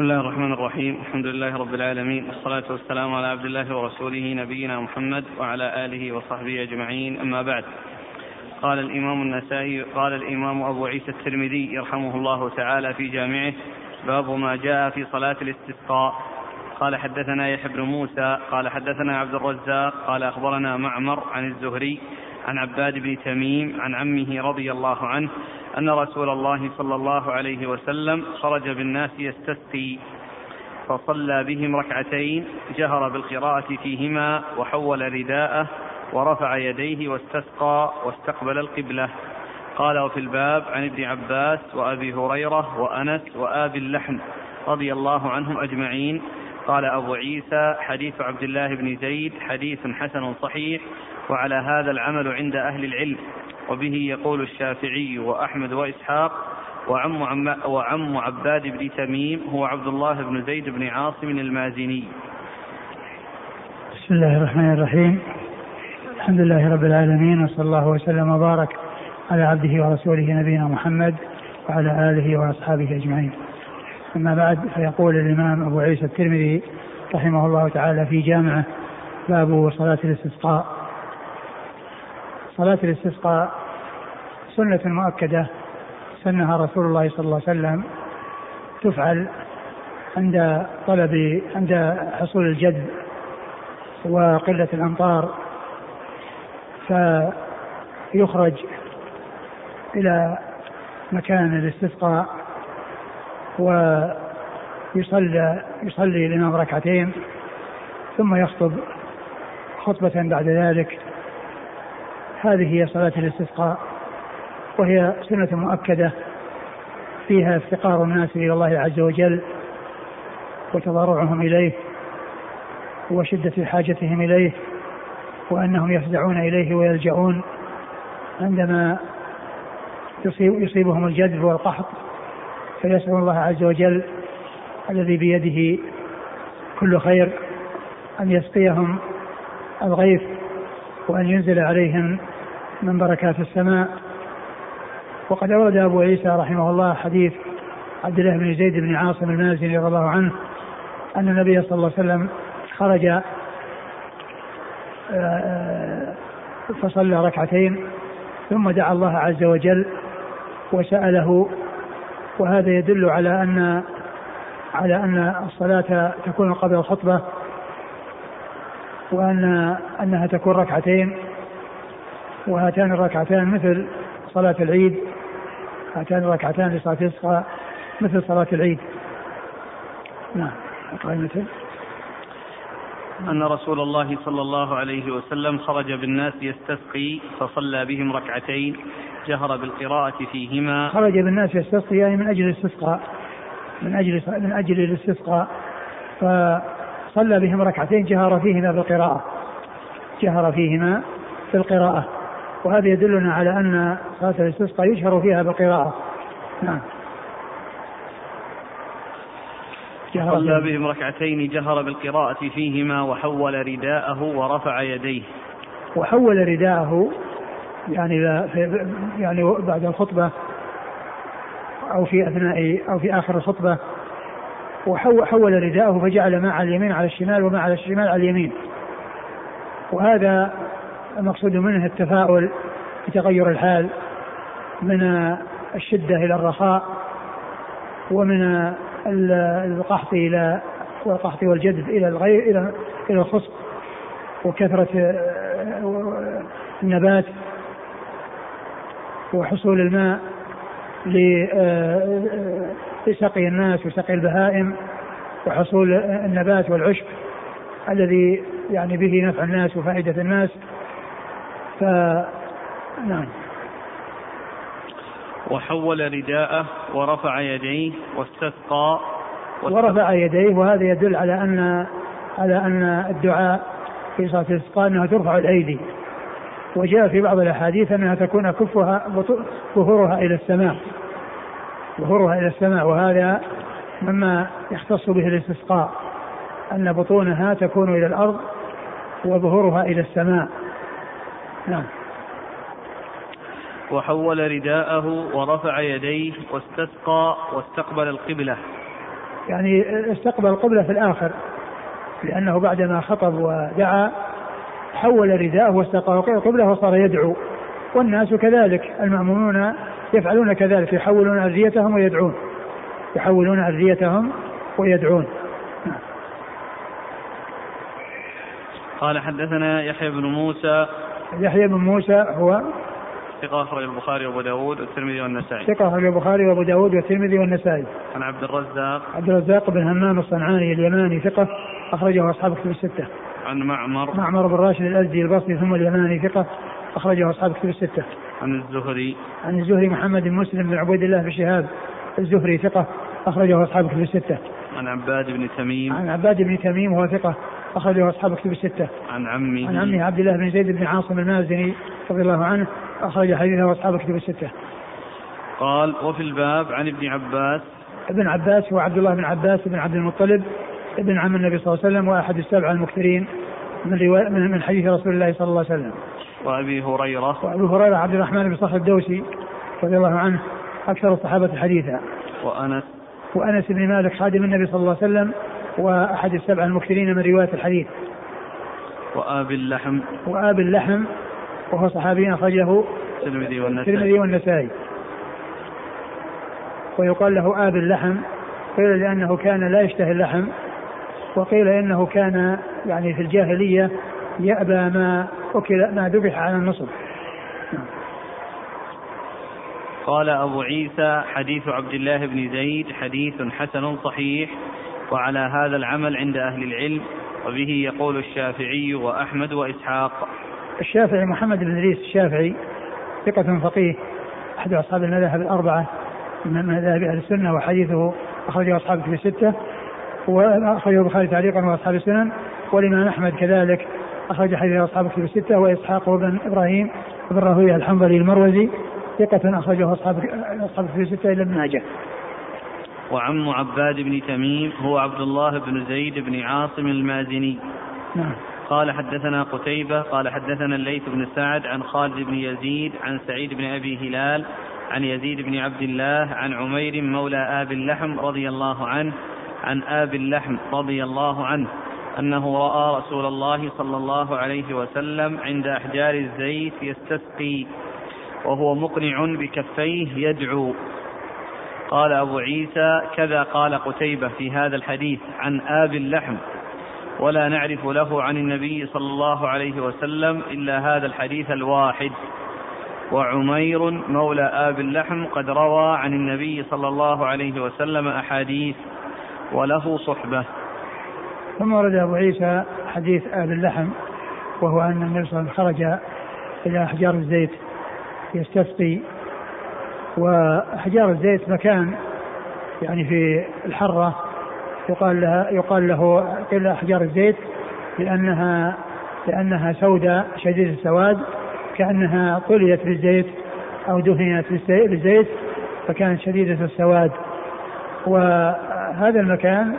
بسم الله الرحمن الرحيم. الحمد لله رب العالمين. والصلاة والسلام على عبد الله ورسوله نبينا محمد وعلى آله وصحبه أجمعين. أما بعد قال الإمام النسائي قال الإمام أبو عيسى الترمذي يرحمه الله تعالى في جامعه باب ما جاء في صلاة الاستسقاء. قال حدثنا يحيى بن موسى قال حدثنا عبد الرزاق قال أخبرنا معمر عن الزهري عن عباد بن تميم عن عمه رضي الله عنه أن رسول الله صلى الله عليه وسلم خرج بالناس يستسقي فصلى بهم ركعتين جهر بالقراءة فيهما وحول رداءه ورفع يديه واستسقى واستقبل القبلة. قال وفي الباب عن ابن عباس وأبي هريرة وأنس وآبي اللحم رضي الله عنهم أجمعين. قال أبو عيسى حديث عبد الله بن زيد حديث حسن صحيح وعلى هذا العمل عند أهل العلم. وبه يقول الشافعي وأحمد وإسحاق وعم, عم وعم عباد بن تميم هو عبد الله بن زيد بن عاصم المازني. بسم الله الرحمن الرحيم. الحمد لله رب العالمين وصلى الله وسلم وبارك على عبده ورسوله نبينا محمد وعلى آله وأصحابه أجمعين. أما بعد فيقول الإمام أبو عيسى الترمذي رحمه الله تعالى في جامعه باب صلاة الاستسقاء. صلاة الاستسقاء سنة مؤكدة سنها رسول الله صلى الله عليه وسلم تفعل عند طلب عند حصول الجد وقلة الأمطار فيخرج إلى مكان الاستسقاء ويصلي يصلي الإمام ركعتين ثم يخطب خطبة بعد ذلك. هذه هي صلاة الاستسقاء وهي سنة مؤكدة فيها افتقار الناس إلى الله عز وجل وتضرعهم إليه وشدة حاجتهم إليه وأنهم يفزعون إليه ويلجؤون عندما يصيب يصيبهم الجذب والقحط فيسأل الله عز وجل الذي بيده كل خير أن يسقيهم الغيث وأن ينزل عليهم من بركات السماء. وقد أورد أبو عيسى رحمه الله حديث عبد الله بن زيد بن عاصم المازني رضي الله عنه أن النبي صلى الله عليه وسلم خرج آه، فصلى ركعتين ثم دعا الله عز وجل وسأله وهذا يدل على أن على أن الصلاة تكون قبل الخطبة وأن أنها تكون ركعتين. وهاتان الركعتان مثل صلاة العيد. هاتان الركعتان لصلاة الإسقاء مثل صلاة العيد. نعم مثل أن رسول الله صلى الله عليه وسلم خرج بالناس يستسقي فصلى بهم ركعتين جهر بالقراءة فيهما. خرج بالناس يستسقي يعني من أجل الاستسقاء. من أجل من أجل الاستسقاء. فصلى بهم ركعتين جهر فيهما بالقراءة. جهر فيهما بالقراءة. وهذا يدلنا على أن صلاة الاستسقاء يجهر فيها بالقراءة. نعم. صلى بهم ركعتين جهر بالقراءة فيهما وحول رداءه ورفع يديه. وحول رداءه يعني يعني بعد الخطبة أو في أثناء أو في آخر الخطبة وحول رداءه فجعل ما على اليمين على الشمال وما على الشمال على اليمين. وهذا المقصود منه التفاؤل بتغير الحال من الشدة إلى الرخاء ومن القحط إلى والقحط والجدب إلى الغير إلى إلى الخصب وكثرة آه، النبات وحصول الماء آه، لسقي الناس وسقي البهائم وحصول النبات والعشب الذي يعني به نفع الناس وفائدة الناس. ف نعم. وحول رداءه ورفع يديه واستسقى ورفع يديه وهذا يدل على ان على أن الدعاء في صلاة الاستسقاء أنها ترفع الأيدي. وجاء في بعض الأحاديث أنها تكون كفها ظهورها إلى السماء. ظهورها إلى السماء وهذا مما يختص به الاستسقاء أن بطونها تكون إلى الأرض وظهورها إلى السماء. نعم. وحول رداءه ورفع يديه واستسقى واستقبل القبلة. يعني استقبل القبلة في الآخر لأنه بعدما خطب ودعا حول رداءه واستقبل القبلة وصار يدعو. والناس كذلك المأمومون يفعلون كذلك يحولون أذيتهم ويدعون. يحولون أذيتهم ويدعون. قال حدثنا يحيى بن موسى يحيى بن موسى هو ثقة أخرج البخاري وأبو داود والترمذي والنسائي. ثقة أخرج البخاري وأبو داود والترمذي والنسائي. عن عبد الرزاق. عبد الرزاق بن همام الصنعاني اليماني ثقة أخرجه أصحاب كتب الستة. عن معمر. معمر بن راشد الأزدي البصري ثم اليماني ثقة أخرجه أصحاب كتب الستة. عن الزهري. عن الزهري محمد بن مسلم بن عبيد الله بن شهاب الزهري ثقة أخرجه أصحاب كتب الستة. عن عباد بن تميم. عن عباد بن تميم وهو ثقة أخرجه أصحاب كتب الستة. عن عمه. عن عمه عبد الله بن زيد بن عاصم المازني رضي الله عنه أخرج حديثه أصحاب كتب الستة. قال وفي الباب عن ابن عباس ابن عباس هو عبد الله بن عباس بن عبد المطلب ابن عم النبي صلى الله عليه وسلم وأحد السبعة المكثرين من رواية من حديث رسول الله صلى الله عليه وسلم. وأبي هريرة وابي هريرة عبد الرحمن بن صخر الدوسي رضي الله عنه أكثر الصحابة حديثا. وأنس وأنس بن مالك خادم النبي صلى الله عليه وسلم وأحد السبعه المكثرين من رواية الحديث. وابي اللحم. وابي اللحم وهو صحابي أخرجه الترمذي والنسائي. الترمذي والنسائي. ويقال له آب اللحم قيل لأنه كان لا يشتهي اللحم وقيل إنه كان يعني في الجاهلية يأبى ما أكل ما ذبح على النصب. قال أبو عيسى حديث عبد الله بن زيد حديث حسن صحيح. وعلى هذا العمل عند أهل العلم وبه يقول الشافعي وأحمد وإسحاق الشافعي محمد بن إدريس الشافعي ثقة فقيه أحد أصحاب المذاهب الأربعة من مذاهب أهل السنة وحديثه أخرجه أصحاب في الستة وأخرجه البخاري تعليقا وأصحاب السنن والإمام أحمد كذلك أخرج حديث أصحاب في الستة وإسحاق بن إبراهيم بن راهويه الحنظلي المروزي ثقة أخرجه أصحاب أصحاب في الستة إلى ابن ماجه. وعم عباد بن تميم هو عبد الله بن زيد بن عاصم المازني. نعم. قال حدثنا قتيبة قال حدثنا الليث بن سعد عن خالد بن يزيد عن سعيد بن أبي هلال عن يزيد بن عبد الله عن عمير مولى آب اللحم رضي الله عنه عن آب اللحم رضي الله عنه أنه رأى رسول الله صلى الله عليه وسلم عند أحجار الزيت يستسقي وهو مقنع بكفيه يدعو قال أبو عيسى كذا قال قتيبة في هذا الحديث عن آب اللحم. ولا نعرف له عن النبي صلى الله عليه وسلم إلا هذا الحديث الواحد. وعمير مولى آب اللحم قد روى عن النبي صلى الله عليه وسلم أحاديث وله صحبة. ثم ورد أبو عيسى حديث آب اللحم وهو أن النبي صلى الله عليه وسلم خرج إلى أحجار الزيت يستسقي وأحجار الزيت مكان يعني في الحرة يقال لها يقال له قيل احجار الزيت لانها لأنها سوداء شديده السواد كأنها طليت بالزيت أو دهنت بالزيت فكانت شديدة السواد. وهذا المكان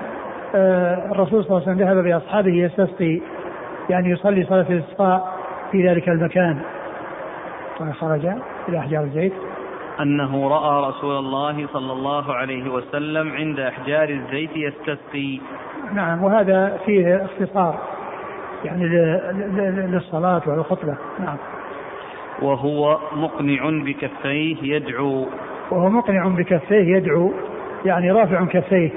آه، الرسول صلى الله عليه وسلم ذهب بأصحابه يستسقي يعني يصلي صلاة الاستسقاء في ذلك المكان. فخرج إلى احجار الزيت. أنه رأى رسول الله صلى الله عليه وسلم عند أحجار الزيت يستسقي. نعم وهذا فيه اختصار يعني للصلاة والخطبة. نعم. وهو مقنع بكفيه يدعو. وهو مقنع بكفيه يدعو يعني رافع كفيه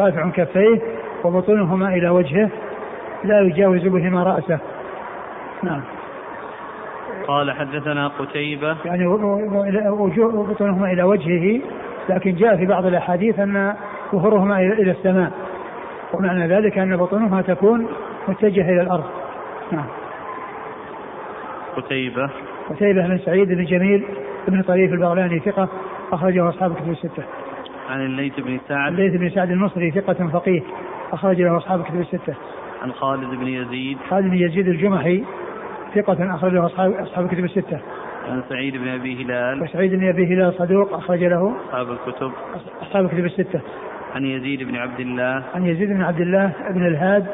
رافع كفيه وبطونهما إلى وجهه لا يجاوز بهما رأسه. نعم. قال حدثنا قتيبة. يعني وجوه بطونهما إلى وجهه لكن جاء في بعض الأحاديث أن ظهورهما إلى السماء. ومعنى ذلك أن بطونهما تكون متجهة إلى الأرض. نعم. قتيبة. قتيبة بن سعيد بن جميل بن طريف البغلاني ثقة أخرجه أصحاب كتب الستة. عن الليث بن سعد. الليث بن سعد المصري ثقة فقيه أخرج له أصحاب كتب الستة. عن خالد بن يزيد. خالد بن يزيد الجمحي ثقة أخرجه أصحاب أصحاب الكتب الستة. عن سعيد بن أبي هلال. وسعيد بن أبي هلال صدوق أخرج له أصحاب الكتب. أصحاب الكتب الستة. عن يزيد بن عبد الله. عن يزيد بن عبد الله بن الهاد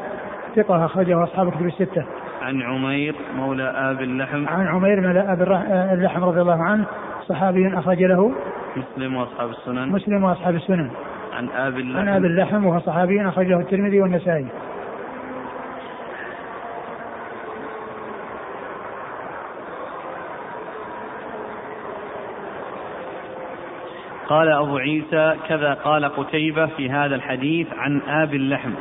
ثقة أخرجه أصحاب الكتب الستة. عن عمير مولى آب اللحم. عن عمير مولى آب اللحم رضي الله عنه صحابي أخرج له. مسلم وأصحاب السنن. مسلم وأصحاب السنن. عن ابي اللحم عن ابي اللحم وهو صحابي أخرجه الترمذي والنسائي. قال أبو عيسى كذا قال قتيبة في هذا الحديث عن آب اللحم.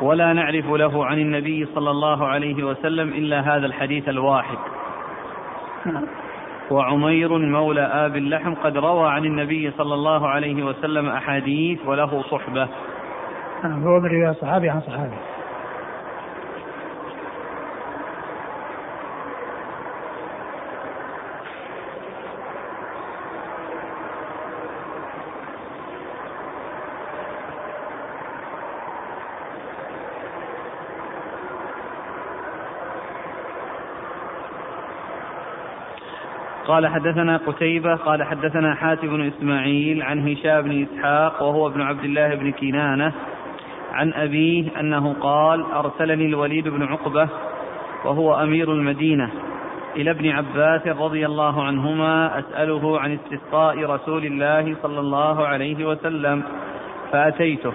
ولا نعرف له عن النبي صلى الله عليه وسلم إلا هذا الحديث الواحد. وعمير مولى آب اللحم قد روى عن النبي صلى الله عليه وسلم أحاديث وله صحبة نعم هو من رواية صحابي عن صحابي قال حدثنا قتيبة قال حدثنا حاتم بن إسماعيل عن هشام بن إسحاق وهو ابن عبد الله بن كنانة عن أبيه أنه قال أرسلني الوليد بن عقبة وهو أمير المدينة إلى ابن عباس رضي الله عنهما أسأله عن استسقاء رسول الله صلى الله عليه وسلم فأتيته.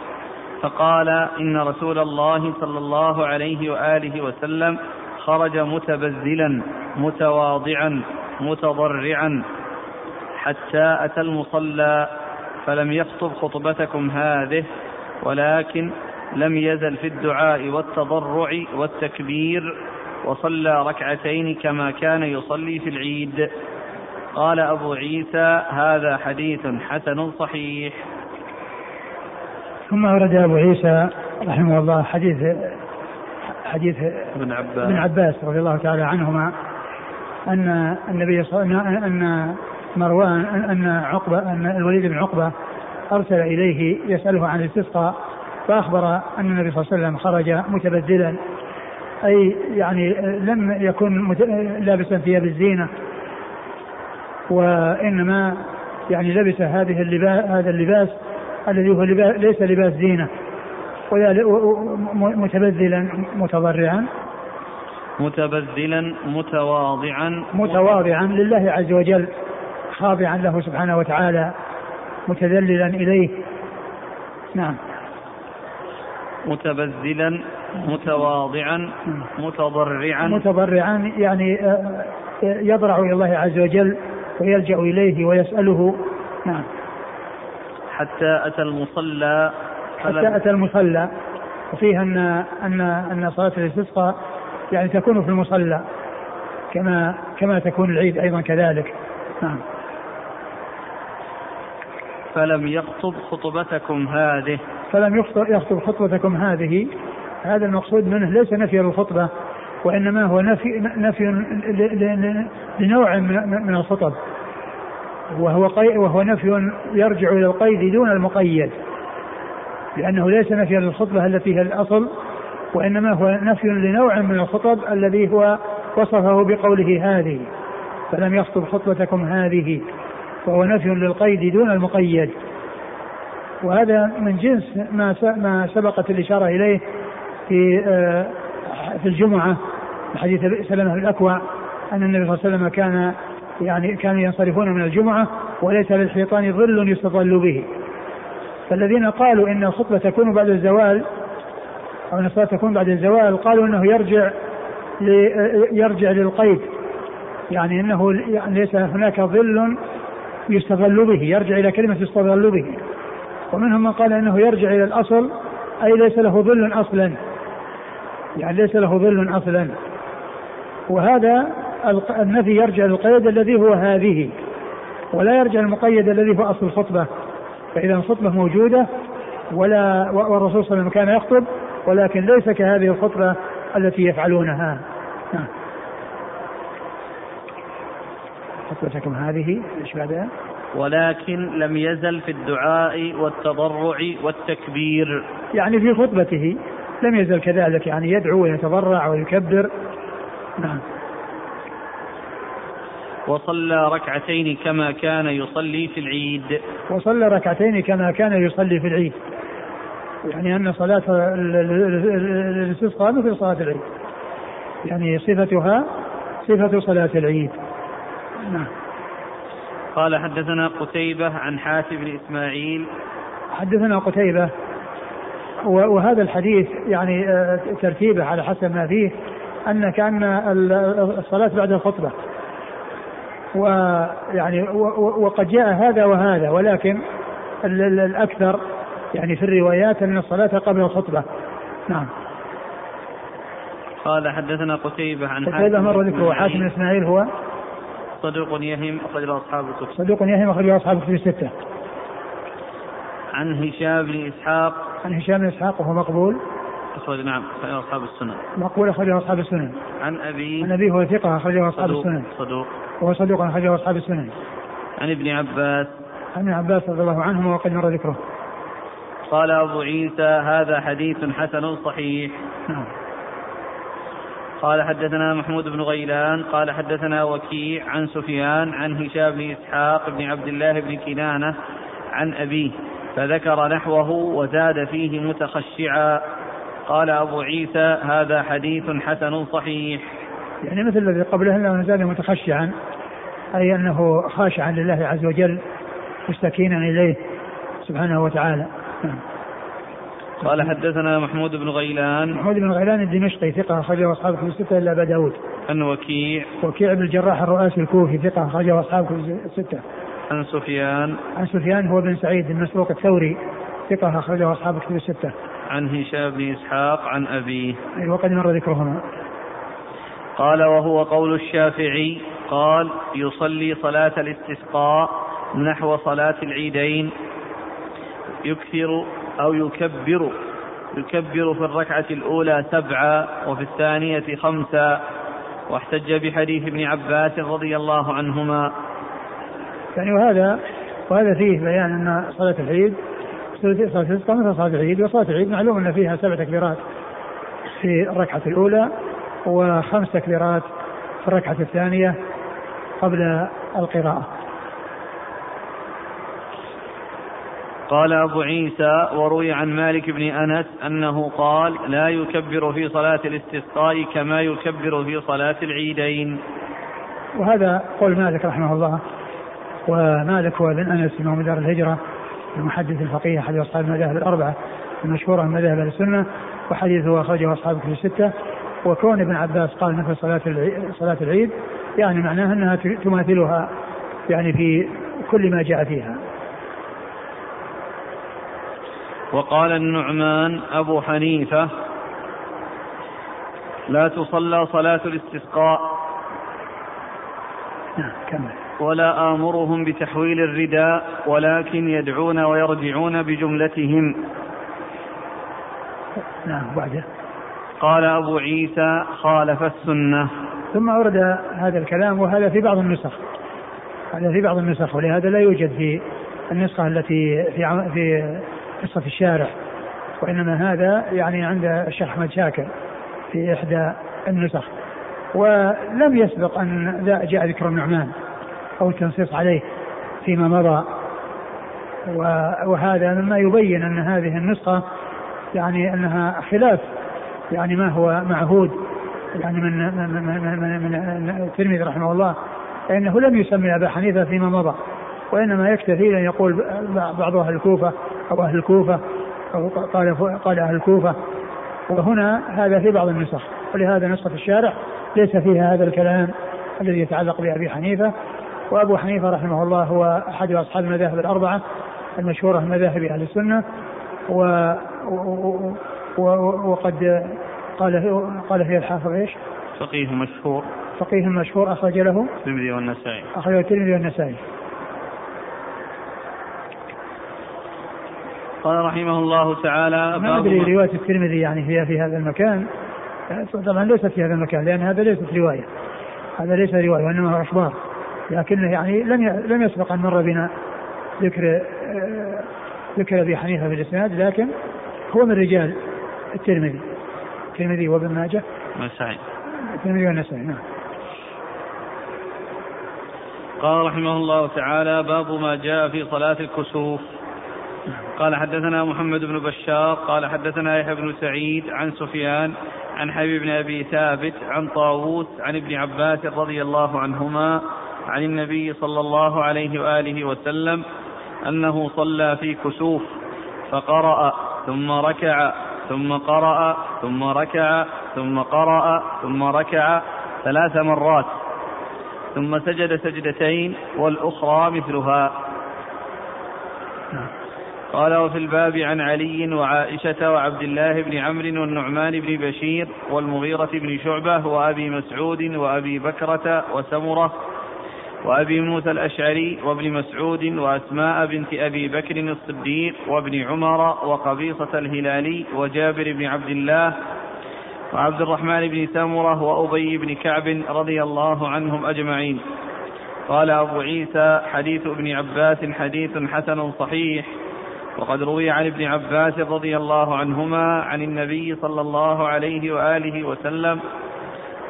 فقال إن رسول الله صلى الله عليه وآله وسلم خرج متبذلا متواضعا. متضرعا. حتى أتى المصلى فلم يخطب خطبتكم هذه ولكن لم يزل في الدعاء والتضرع والتكبير وصلى ركعتين كما كان يصلي في العيد. قال أبو عيسى هذا حديث حسن صحيح. ثم أورد أبو عيسى رحمه الله حديث حديث ابن عباس. ابن عباس رضي الله تعالى عنهما أن النبي صلى الله عليه وسلم أن مروان أن عقبة أن الوليد بن عقبة أرسل إليه يسأله عن الاستسقاء فأخبر أن النبي صلى الله عليه وسلم خرج متبدلا. أي يعني لم يكن لابسا ثياب الزينة وإنما يعني لبس هذه اللباس هذا اللباس الذي هو لباس ليس لباس زينة متبذلا متضرعا. متبذلا متواضعا. متواضعا لله عز وجل خاضعا له سبحانه وتعالى متذللا إليه. نعم. متبذلا متواضعا متضرعا. متضرعا يعني آه، آه، يضرع إلى الله عز وجل ويلجأ إليه ويسأله. نعم. حتى أتى المصلى حتى أتى المصلى. وفيها أن أن أن صلاة الاستسقاء يعني تكون في المصلى كما كما تكون العيد أيضا كذلك. نعم. فلم يخطب خطبتكم هذه. فلم يخطب خطبتكم هذه. هذا المقصود منه ليس نفي للخطبه وإنما هو نفي نفي لنوع من الخطب. وهو قي وهو نفي يرجع إلى القيد دون المقيد لأنه ليس نفيا للخطبة التي هي الأصل. وإنما هو نفي لنوع من الخطب الذي هو وصفه بقوله هذه. فلم يخطب خطبتكم هذه وهو نفي للقيد دون المقيد. وهذا من جنس ما ما سبقت الإشارة إليه في آه، في الجمعة حديث سلمة الأكوع أن النبي صلى الله عليه وسلم كان يعني كانوا ينصرفون من الجمعة وليس للشيطان ظل يستظل به. فالذين قالوا إن الخطبة تكون بعد الزوال أو أن الصلاة تكون بعد الزوال قالوا أنه يرجع يرجع للقيد. يعني أنه ليس هناك ظل يستظل به يرجع إلى كلمة يستظل به. ومنهم من قال أنه يرجع إلى الأصل أي ليس له ظل أصلا. يعني ليس له ظل أصلا. وهذا النفي يرجع للقيد الذي هو هذه. ولا يرجع المقيد الذي هو أصل الخطبة. فإذا الخطبة موجودة ولا والرسول صلى الله عليه وسلم كان يخطب ولكن ليس كهذه الخطبة التي يفعلونها. نعم. خطبتكم هذه إيش بعدها؟ ولكن لم يزل في الدعاء والتضرع والتكبير. يعني في خطبته لم يزل كذلك يعني يدعو ويتضرع ويكبر. نعم. وصلى ركعتين كما كان يصلي في العيد. وصلى ركعتين كما كان يصلي في العيد. يعني أن صلاة الاستسقاء مثل صلاة العيد. يعني صفتها صفة صلاة العيد. نعم. قال حدثنا قتيبة عن حاتم بن إسماعيل. حدثنا قتيبة. وهذا الحديث يعني آه، ترتيبه على حسب ما فيه أن كأن الصلاة بعد الخطبة. ويعني وقد جاء هذا وهذا ولكن الأكثر يعني في الروايات أن الصلاة قبل الخطبة. نعم. قال حدثنا قتيبة عن قتيبة مر ذكره. حاتم بن إسماعيل هو؟ صدوق يهم أخرج أصحاب الكتب. صدوق يهم أخرج أصحاب الكتب الستة. عن هشام بن إسحاق. عن هشام بن إسحاق وهو مقبول؟ أخرج نعم أخرج أصحاب السنن. مقبول أخرجه أصحاب السنن. عن أبي عن أبي هو ثقة أخرجه أصحاب السنن. صدوق. وهو صدوق أخرجه أصحاب السنن. عن ابن عباس. عن ابن عباس رضي الله عنهما وقد مر ذكره. قال أبو عيسى هذا حديث حسن صحيح. نعم. قال حدثنا محمود بن غيلان قال حدثنا وكيع عن سفيان عن هشام بن إسحاق بن عبد الله بن كنانة عن أبيه فذكر نحوه وزاد فيه متخشعا. قال أبو عيسى هذا حديث حسن صحيح. يعني مثل الذي قبله أنه زاد متخشعا أي أنه خاشعا لله عز وجل مستكينا إليه سبحانه وتعالى. قال حدثنا محمود بن غيلان. محمود بن غيلان الدمشقي ثقة أخرجه أصحاب كتب الستة إلا أبا داود. عن وكيع. وكيع بن الجراح الرؤاسي الكوفي ثقة أخرجه أصحاب كتب الستة. عن سفيان. عن سفيان هو بن سعيد المسروق الثوري ثقة أخرجه أصحاب كتب الستة. عن هشام بن إسحاق عن أبيه. أي وقد مر ذكرهما. قال وهو قول الشافعي قال يصلي صلاة الاستسقاء نحو صلاة العيدين. يكثر أو يكبر يكبر في الركعة الأولى سبعا وفي الثانية خمسا واحتج بحديث ابن عباس رضي الله عنهما. يعني وهذا وهذا فيه بيان أن صلاة العيد صلاة الاستسقاء مثل صلاة العيد وصلاة العيد معلوم أن فيها سبع تكبيرات في الركعة الأولى وخمس تكبيرات في الركعة الثانية قبل القراءة. قال أبو عيسى وروي عن مالك بن أنس أنه قال لا يكبر في صلاة الاستسقاء كما يكبر في صلاة العيدين. وهذا قول مالك رحمه الله. ومالك هو بن أنس إمام دار الهجرة المحدث الفقيه أحد أصحاب المذاهب الأربعة المشهورة من مذاهب السنة وحديثه أخرجه أصحاب كتب الستة. وكون ابن عباس قال مثل صلاة صلاة العيد يعني معناها أنها تماثلها يعني في كل ما جاء فيها. وقال النعمان أبو حنيفة لا تصلى صلاة الاستسقاء ولا آمرهم بتحويل الرداء ولكن يدعون ويرجعون بجملتهم. نعم بعده قال أبو عيسى خالف السنة. ثم أورد هذا الكلام وهذا في بعض النسخ. هذا في بعض النسخ ولهذا لا يوجد في النسخة التي في في قصة الشارع وإنما هذا يعني عند الشيخ أحمد شاكر في إحدى النسخ. ولم يسبق أن جاء ذكر النعمان أو التنصيص عليه فيما مضى. وهذا مما يبين أن هذه النسخة يعني أنها خلاف يعني ما هو معهود يعني من من من, من, من الترمذي رحمه الله فإنه لم يسمي أبا حنيفة فيما مضى. وإنما يكتفي أن يقول بعض أهل الكوفة أو أهل الكوفة أو قال قال أهل الكوفة. وهنا هذا في بعض النسخ ولهذا نسخة الشارع ليس فيها هذا الكلام الذي يتعلق بأبي حنيفة. وأبو حنيفة رحمه الله هو أحد أصحاب المذاهب الأربعة المشهورة من مذاهب أهل السنة. و وقد قال قال فيها الحافظ إيش؟ فقيه مشهور. فقيه مشهور أخرج له الترمذي والنسائي. أخرجه الترمذي والنسائي. قال رحمه الله تعالى ما أدري رواية الترمذي يعني هي في هذا المكان. طبعا ليست في هذا المكان لأن هذا ليست رواية. هذا ليس رواية وإنما أخبار. لكنه يعني لم لم يسبق أن مر بنا ذكر آه، ذكر أبي حنيفة في الإسناد لكن هو من رجال الترمذي. الترمذي وابن ماجه. النسائي الترمذي والنسائي نعم. قال رحمه الله تعالى باب ما جاء في صلاة الكسوف. قال حدثنا محمد بن بشار قال حدثنا يحيى بن سعيد عن سفيان عن حبيب بن أبي ثابت عن طاووس عن ابن عباس رضي الله عنهما عن النبي صلى الله عليه وآله وسلم أنه صلى في كسوف فقرأ ثم ركع ثم قرأ ثم ركع ثم قرأ ثم ركع ثلاث مرات ثم سجد سجدتين والأخرى مثلها. قال وفي الباب عن علي وعائشة وعبد الله بن عمرو والنعمان بن بشير والمغيرة بن شعبة وأبي مسعود وأبي بكرة وسمرة وأبي موسى الأشعري وابن مسعود وأسماء بنت أبي بكر الصديق وابن عمر وقبيصة الهلالي وجابر بن عبد الله وعبد الرحمن بن سمرة وأبي بن كعب رضي الله عنهم أجمعين. قال أبو عيسى حديث ابن عباس حديث حسن صحيح. وقد روي عن ابن عباس رضي الله عنهما عن النبي صلى الله عليه وآله وسلم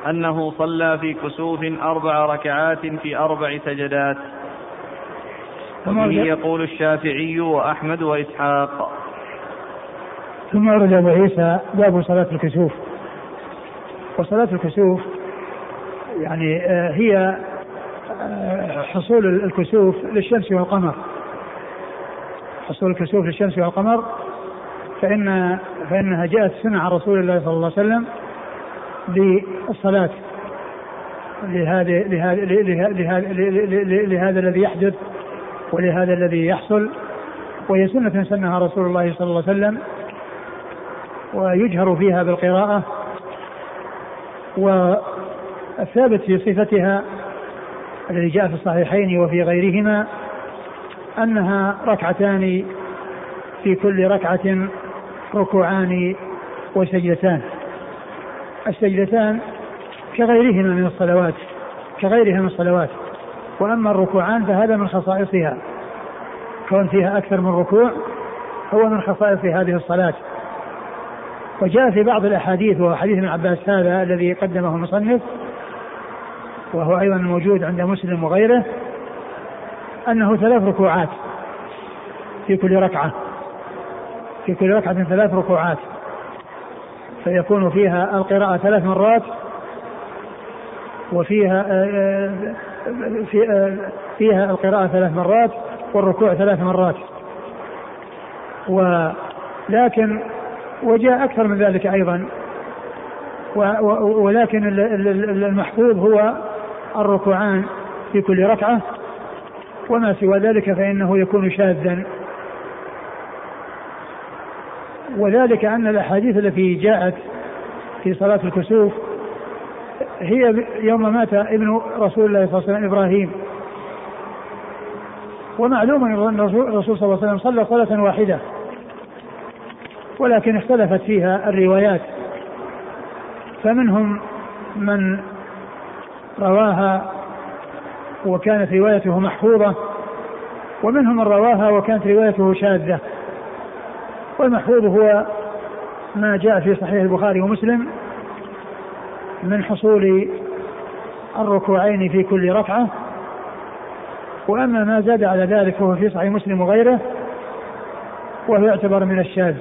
أنه صلى في كسوف أربع ركعات في أربع سجدات. وبه يقول الشافعي وأحمد وإسحاق. ثم ورد أبو عيسى باب صلاة الكسوف. وصلاة الكسوف يعني آه، هي آه، حصول الكسوف للشمس والقمر. حصول الكسوف للشمس والقمر فإن فإنها جاءت سنة عن رسول الله صلى الله عليه وسلم لهذا لهذا لهذا لهذا الذي يحدث ولهذا الذي يحصل وهي سنة سنها رسول الله صلى الله عليه وسلم ويجهر فيها بالقراءة والثابت في صفتها الذي جاء في الصحيحين وفي غيرهما أنها ركعتان في كل ركعة ركوعان وسجدتان. السجدتان كغيرهما من الصلوات كغيرها من الصلوات. وأما الركوعان فهذا من خصائصها كون فيها أكثر من ركوع هو من خصائص هذه الصلاة. وجاء في بعض الأحاديث وهو حديث ابن عباس هذا الذي قدمه المصنف وهو أيضا موجود عند مسلم وغيره أنه ثلاث ركوعات في كل ركعة. في كل ركعة ثلاث ركوعات. فيكون فيها القراءة ثلاث مرات وفيها آه، آه، في آه، فيها القراءة ثلاث مرات والركوع ثلاث مرات. ولكن وجاء أكثر من ذلك أيضا. ولكن المحفوظ هو الركوعان في كل ركعة. وما سوى ذلك فإنه يكون شاذا. وذلك أن الأحاديث التي جاءت في صلاة الكسوف هي يوم مات ابن رسول الله صلى الله عليه وسلم إبراهيم. ومعلوم أن الرسول صلى الله عليه وسلم صلى صلاة واحدة ولكن اختلفت فيها الروايات. فمنهم من رواها وكانت روايته محفوظة ومنهم من رواها وكانت روايته شاذة. والمحفوظ هو ما جاء في صحيح البخاري ومسلم من حصول الركوعين في كل ركعة. وأما ما زاد على ذلك فهو في صحيح مسلم وغيره وهو يعتبر من الشاذ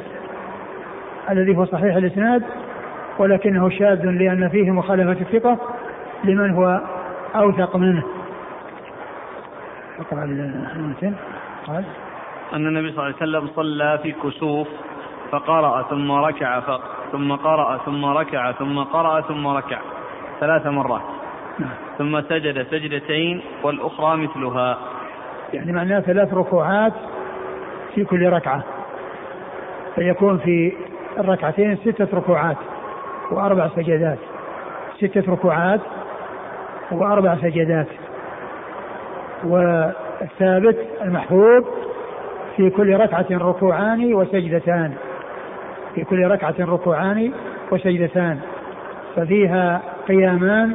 الذي هو صحيح الإسناد ولكنه شاذ لأن فيه مخالفة الثقة لمن هو أوثق منه. اقرأ قال. أن النبي صلى الله عليه وسلم صلى في كسوف فقرأ ثم ركع ثم قرأ ثم ركع ثم قرأ ثم ركع ثلاث مرات. نعم. ثم سجد سجدتين والأخرى مثلها. يعني معناه ثلاث ركوعات في كل ركعة. فيكون في الركعتين ستة ركوعات وأربع سجدات. ستة ركوعات وأربع سجدات. والثابت المحفوظ في كل ركعة ركوعان وسجدتان. في كل ركعة ركوعان وسجدتان. ففيها قيامان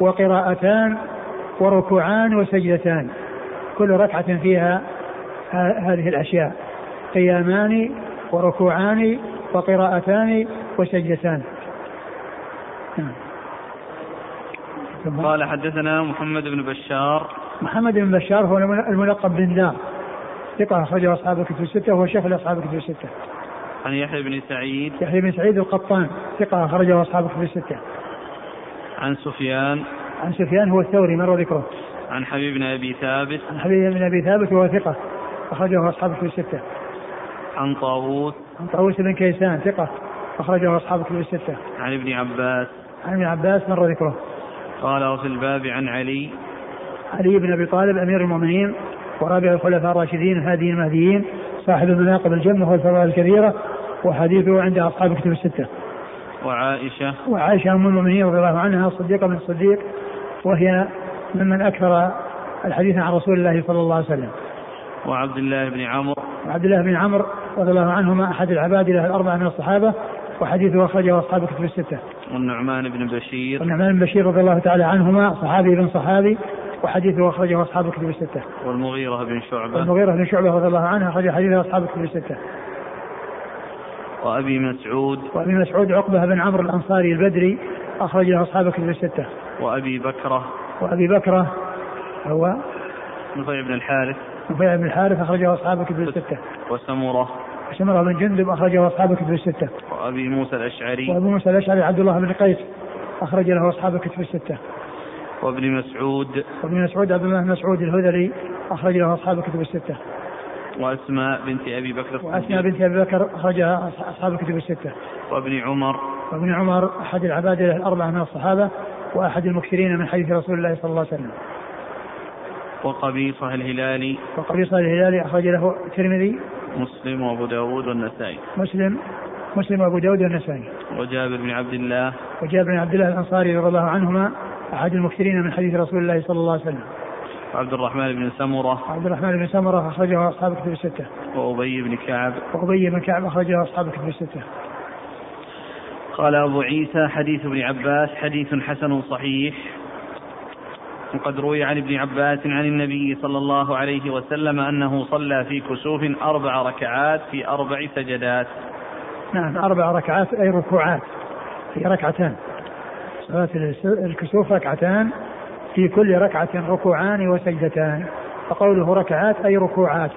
وقراءتان وركوعان وسجدتان. كل ركعة فيها هذه الأشياء. قيامان وركوعان وقراءتان وسجدتان. قال حدثنا محمد بن بشار. محمد بن بشار هو الملقب بن دار ثقة أخرجه أصحاب الكتب الستة وهو شيخ لأصحاب الكتب الستة. عن يحيى بن سعيد. يحيى بن سعيد القطان ثقة أخرجه أصحاب الكتب الستة. عن سفيان. عن سفيان هو الثوري مر ذكره عن حبيب بن أبي ثابت. عن حبيب بن أبي ثابت وهو ثقة أخرجه أصحاب كتب الستة. عن طاووس. عن طاووس بن كيسان ثقة أخرجه أصحاب كتب الستة. عن ابن عباس. عن ابن عباس مر ذكره قال وفي الباب عن علي. علي بن أبي طالب أمير المؤمنين ورابع الخلفاء الراشدين الهاديين المهديين صاحب المناقب الجنة والفضائل الكبيرة وحديثه عند أصحاب كتب الستة. وعائشة. وعائشة أم المؤمنين رضي الله عنها صديقة من الصديق وهي ممن أكثر الحديث عن رسول الله صلى الله عليه وسلم. وعبد الله بن عمرو. وعبد الله بن عمرو رضي الله عنهما أحد العباد له الأربعة من الصحابة وحديثه أخرجه أصحاب كتب الستة. والنعمان بن بشير. والنعمان بن بشير رضي الله تعالى عنهما صحابي بن صحابي وحديثه أخرجه أصحاب كتب الستة. والمغيرة بن شعبة. والمغيرة بن شعبة رضي الله عنه أخرج حديثه أصحاب كتب الستة. وأبي مسعود. وأبي مسعود عقبة بن عمرو الأنصاري البدري أخرج له أصحاب كتب الستة. وأبي بكرة. وأبي بكرة هو نفيع بن الحارث. نفيع بن الحارث أخرجه أصحاب كتب الستة. وسمرة. سمرة بن جندب أخرجه أصحاب كتب الستة. وأبي موسى الأشعري. وأبو موسى الأشعري عبد الله بن قيس أخرج له أصحاب كتب الستة. وابن مسعود. وابن مسعود بن مسعود الهذلي أخرج له أصحاب كتب الستة. وأسماء بنت أبي بكر وأسماء بنت أبي بكر أخرجها أصحاب الكتب الستة. وابن عمر. وابن عمر أحد العباد الأربعة من الصحابة وأحد المكثرين من حديث رسول الله صلى الله عليه وسلم. وقبيصة الهلالي. وقبيصة الهلالي أخرج له الترمذي. مسلم وأبو داود والنسائي. مسلم مسلم وأبو داود والنسائي. وجابر بن عبد الله. وجابر بن عبد الله الأنصاري رضي الله عنهما. أحد المكثرين من حديث رسول الله صلى الله عليه وسلم. وعبد الرحمن بن سمرة. وعبد الرحمن بن سمرة أخرجه أصحاب كتب الستة. وأبي بن كعب. وأبي بن كعب أخرجه أصحاب كتب الستة. قال أبو عيسى حديث ابن عباس حديث حسن صحيح. وقد روي عن ابن عباس عن النبي صلى الله عليه وسلم أنه صلى في كسوف أربع ركعات في أربع سجدات. نعم أربع ركعات أي ركوعات في ركعتان صلاة الكسوف ركعتان في كل ركعة ركوعان وسجدتان. فقوله ركعات أي ركوعات؟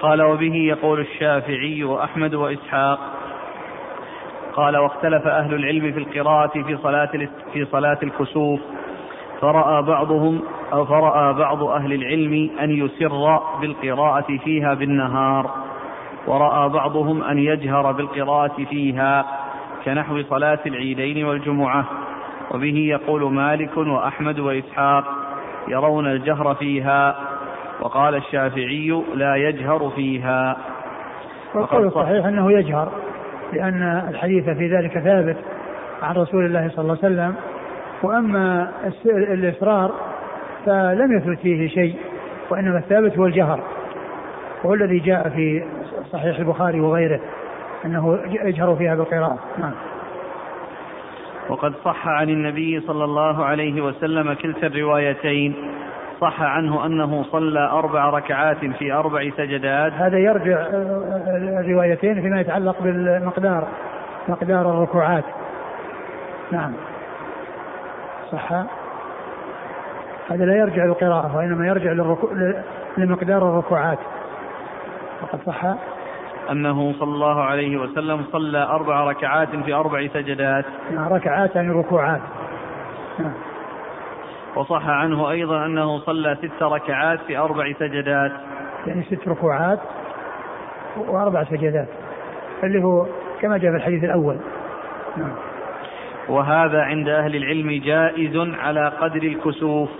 قال وبه يقول الشافعي وأحمد وإسحاق. قال واختلف أهل العلم في القراءة في صلاة في صلاة الكسوف. فرأى بعضهم أو فرأى بعض أهل العلم أن يسر بالقراءة فيها بالنهار ورأى بعضهم أن يجهر بالقراءة فيها كنحو صلاة العيدين والجمعة وبه يقول مالك وأحمد وإسحاق يرون الجهر فيها وقال الشافعي لا يجهر فيها والقول الصحيح أنه يجهر لأن الحديث في ذلك ثابت عن رسول الله صلى الله عليه وسلم وأما الإصرار فلم يثبت فيه شيء وإنما الثابت هو الجهر. وهو الذي جاء في صحيح البخاري وغيره أنه يجهر فيها بالقراءة. نعم. وقد صح عن النبي صلى الله عليه وسلم كلتا الروايتين. صح عنه أنه صلى أربع ركعات في أربع سجدات. هذا يرجع الروايتين فيما يتعلق بالمقدار مقدار الركوعات. نعم. صح. هذا لا يرجع للقراءة وإنما يرجع للركو... لمقدار الركوعات. وقد صح. أنه صلى الله عليه وسلم صلى أربع ركعات في أربع سجدات. نعم ركعات يعني ركوعات. نعم. وصح عنه أيضا أنه صلى ست ركعات في أربع سجدات. يعني ست ركوعات وأربع سجدات اللي هو كما جاء في الحديث الأول. نعم. وهذا عند أهل العلم جائز على قدر الكسوف.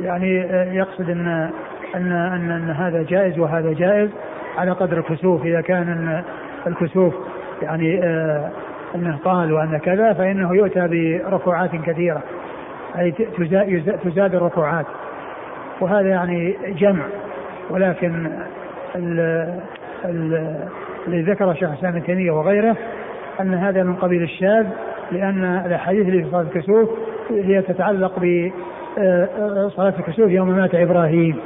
يعني يقصد أن أن أن, أن هذا جائز وهذا جائز على قدر الكسوف. إذا كان الكسوف يعني آه أنه طال وأن كذا فإنه يؤتى بركوعات كثيرة. أي تزاد الركوعات وهذا يعني جمع. ولكن الذي ذكر شيخ الإسلام ابن تيمية وغيره أن هذا من قبيل الشاذ لأن الأحاديث اللي في صلاة الكسوف هي تتعلق بصلاه الكسوف يوم مات إبراهيم.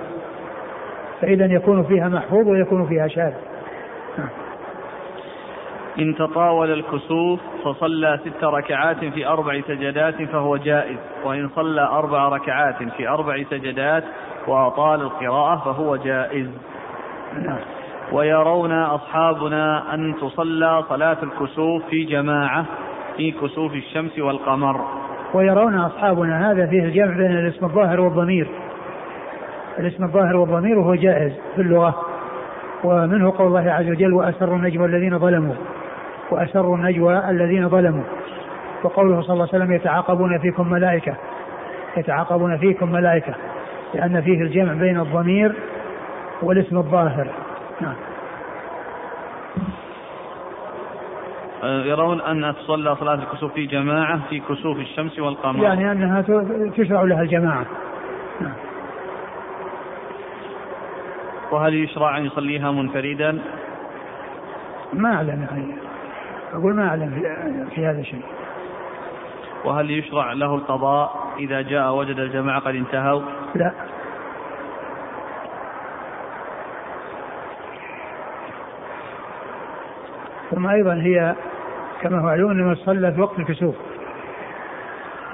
فإذا يكون فيها محفوظ ويكون فيها شاذ. إن تطاول الكسوف فصلى ست ركعات في أربع سجدات فهو جائز وإن صلى أربع ركعات في أربع سجدات وأطال القراءة فهو جائز. نعم. ويرون أصحابنا أن تصلى صلاة الكسوف في جماعة في كسوف الشمس والقمر. ويرون أصحابنا هذا فيه الجمع بين الاسم الظاهر والضمير. الاسم الظاهر والضمير وهو جائز في اللغة ومنه قول الله عز وجل وأسروا النجوى الذين ظلموا وأسروا النجوى الذين ظلموا. وقوله صلى الله عليه وسلم يتعاقبون فيكم ملائكة يتعاقبون فيكم ملائكة لأن فيه الجمع بين الضمير والاسم الظاهر. نعم أه، يرون أن تصلى صلاة الكسوف في جماعة في كسوف الشمس والقمر يعني أنها تشرع لها الجماعة نعم. وهل يشرع أن يصليها منفردا؟ ما أعلم يعني أقول ما أعلم في هذا الشيء وهل يشرع له القضاء إذا جاء وجد الجماعة قد انتهوا؟ لا ثم أيضا هي كما هو معلوم انما صلى في وقت الكسوف.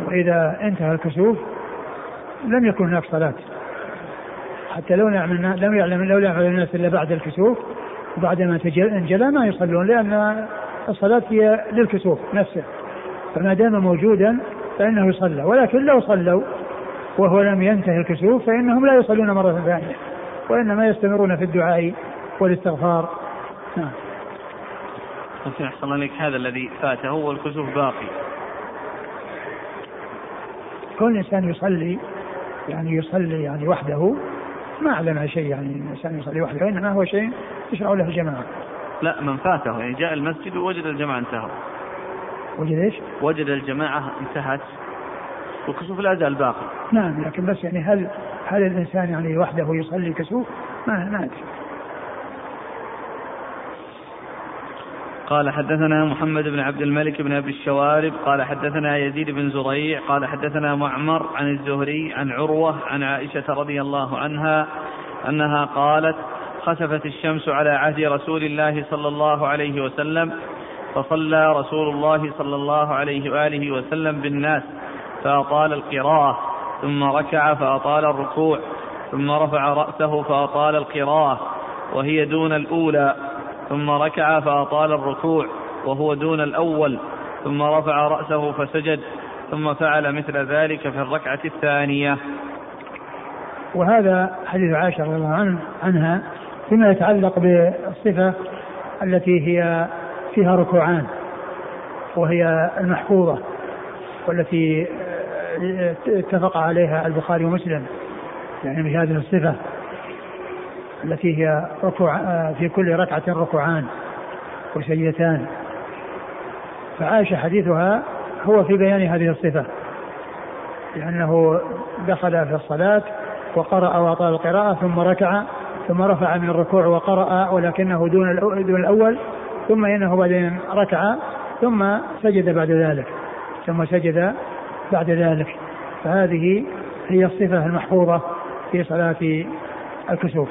وإذا انتهى الكسوف لم يكن هناك صلاة. حتى لو يعلم لم يعلم لو يعلم الناس إلا بعد الكسوف وبعدما انجلى ما يصلون لأن الصلاة هي للكسوف نفسه. فما دام موجودا فإنه يصلى ولكن لو صلوا وهو لم ينتهي الكسوف فإنهم لا يصلون مرة ثانية وإنما يستمرون في الدعاء والاستغفار. نعم. ممكن أحسن لك هذا الذي فاته والكسوف باقي. كل إنسان يصلي يعني يصلي يعني وحده ما أعلم شيء يعني الإنسان يصلي وحده إنما هو شيء يشرع له الجماعة. لا من فاته يعني جاء المسجد ووجد الجماعة انتهوا. وجد إيش؟ وجد الجماعة انتهت والكسوف لا زال باقي. نعم لكن بس يعني هل هل الإنسان يعني وحده يصلي كسوف؟ ما ما أدري. قال حدثنا محمد بن عبد الملك بن أبي الشوارب قال حدثنا يزيد بن زريع قال حدثنا معمر عن الزهري عن عروة عن عائشة رضي الله عنها أنها قالت خسفت الشمس على عهد رسول الله صلى الله عليه وسلم فصلى رسول الله صلى الله عليه وآله وسلم بالناس فأطال القراءة ثم ركع فأطال الركوع ثم رفع رأسه فأطال القراءة وهي دون الأولى. ثم ركع فأطال الركوع وهو دون الأول ثم رفع رأسه فسجد ثم فعل مثل ذلك في الركعة الثانية. وهذا حديث عائشة رضي الله عنها فيما يتعلق بالصفة التي هي فيها ركوعان وهي المحفوظة والتي اتفق عليها البخاري ومسلم يعني بهذه الصفة. التي هي ركوع في كل ركعة ركوعان وسجدتان. فعائشة حديثها هو في بيان هذه الصفة لأنه دخل في الصلاة وقرأ وأطال القراءة ثم ركع ثم رفع من الركوع وقرأ ولكنه دون دون الأول ثم إنه بعدين ركع ثم سجد بعد ذلك ثم سجد بعد ذلك. فهذه هي الصفة المحفوظة في صلاة الكسوف.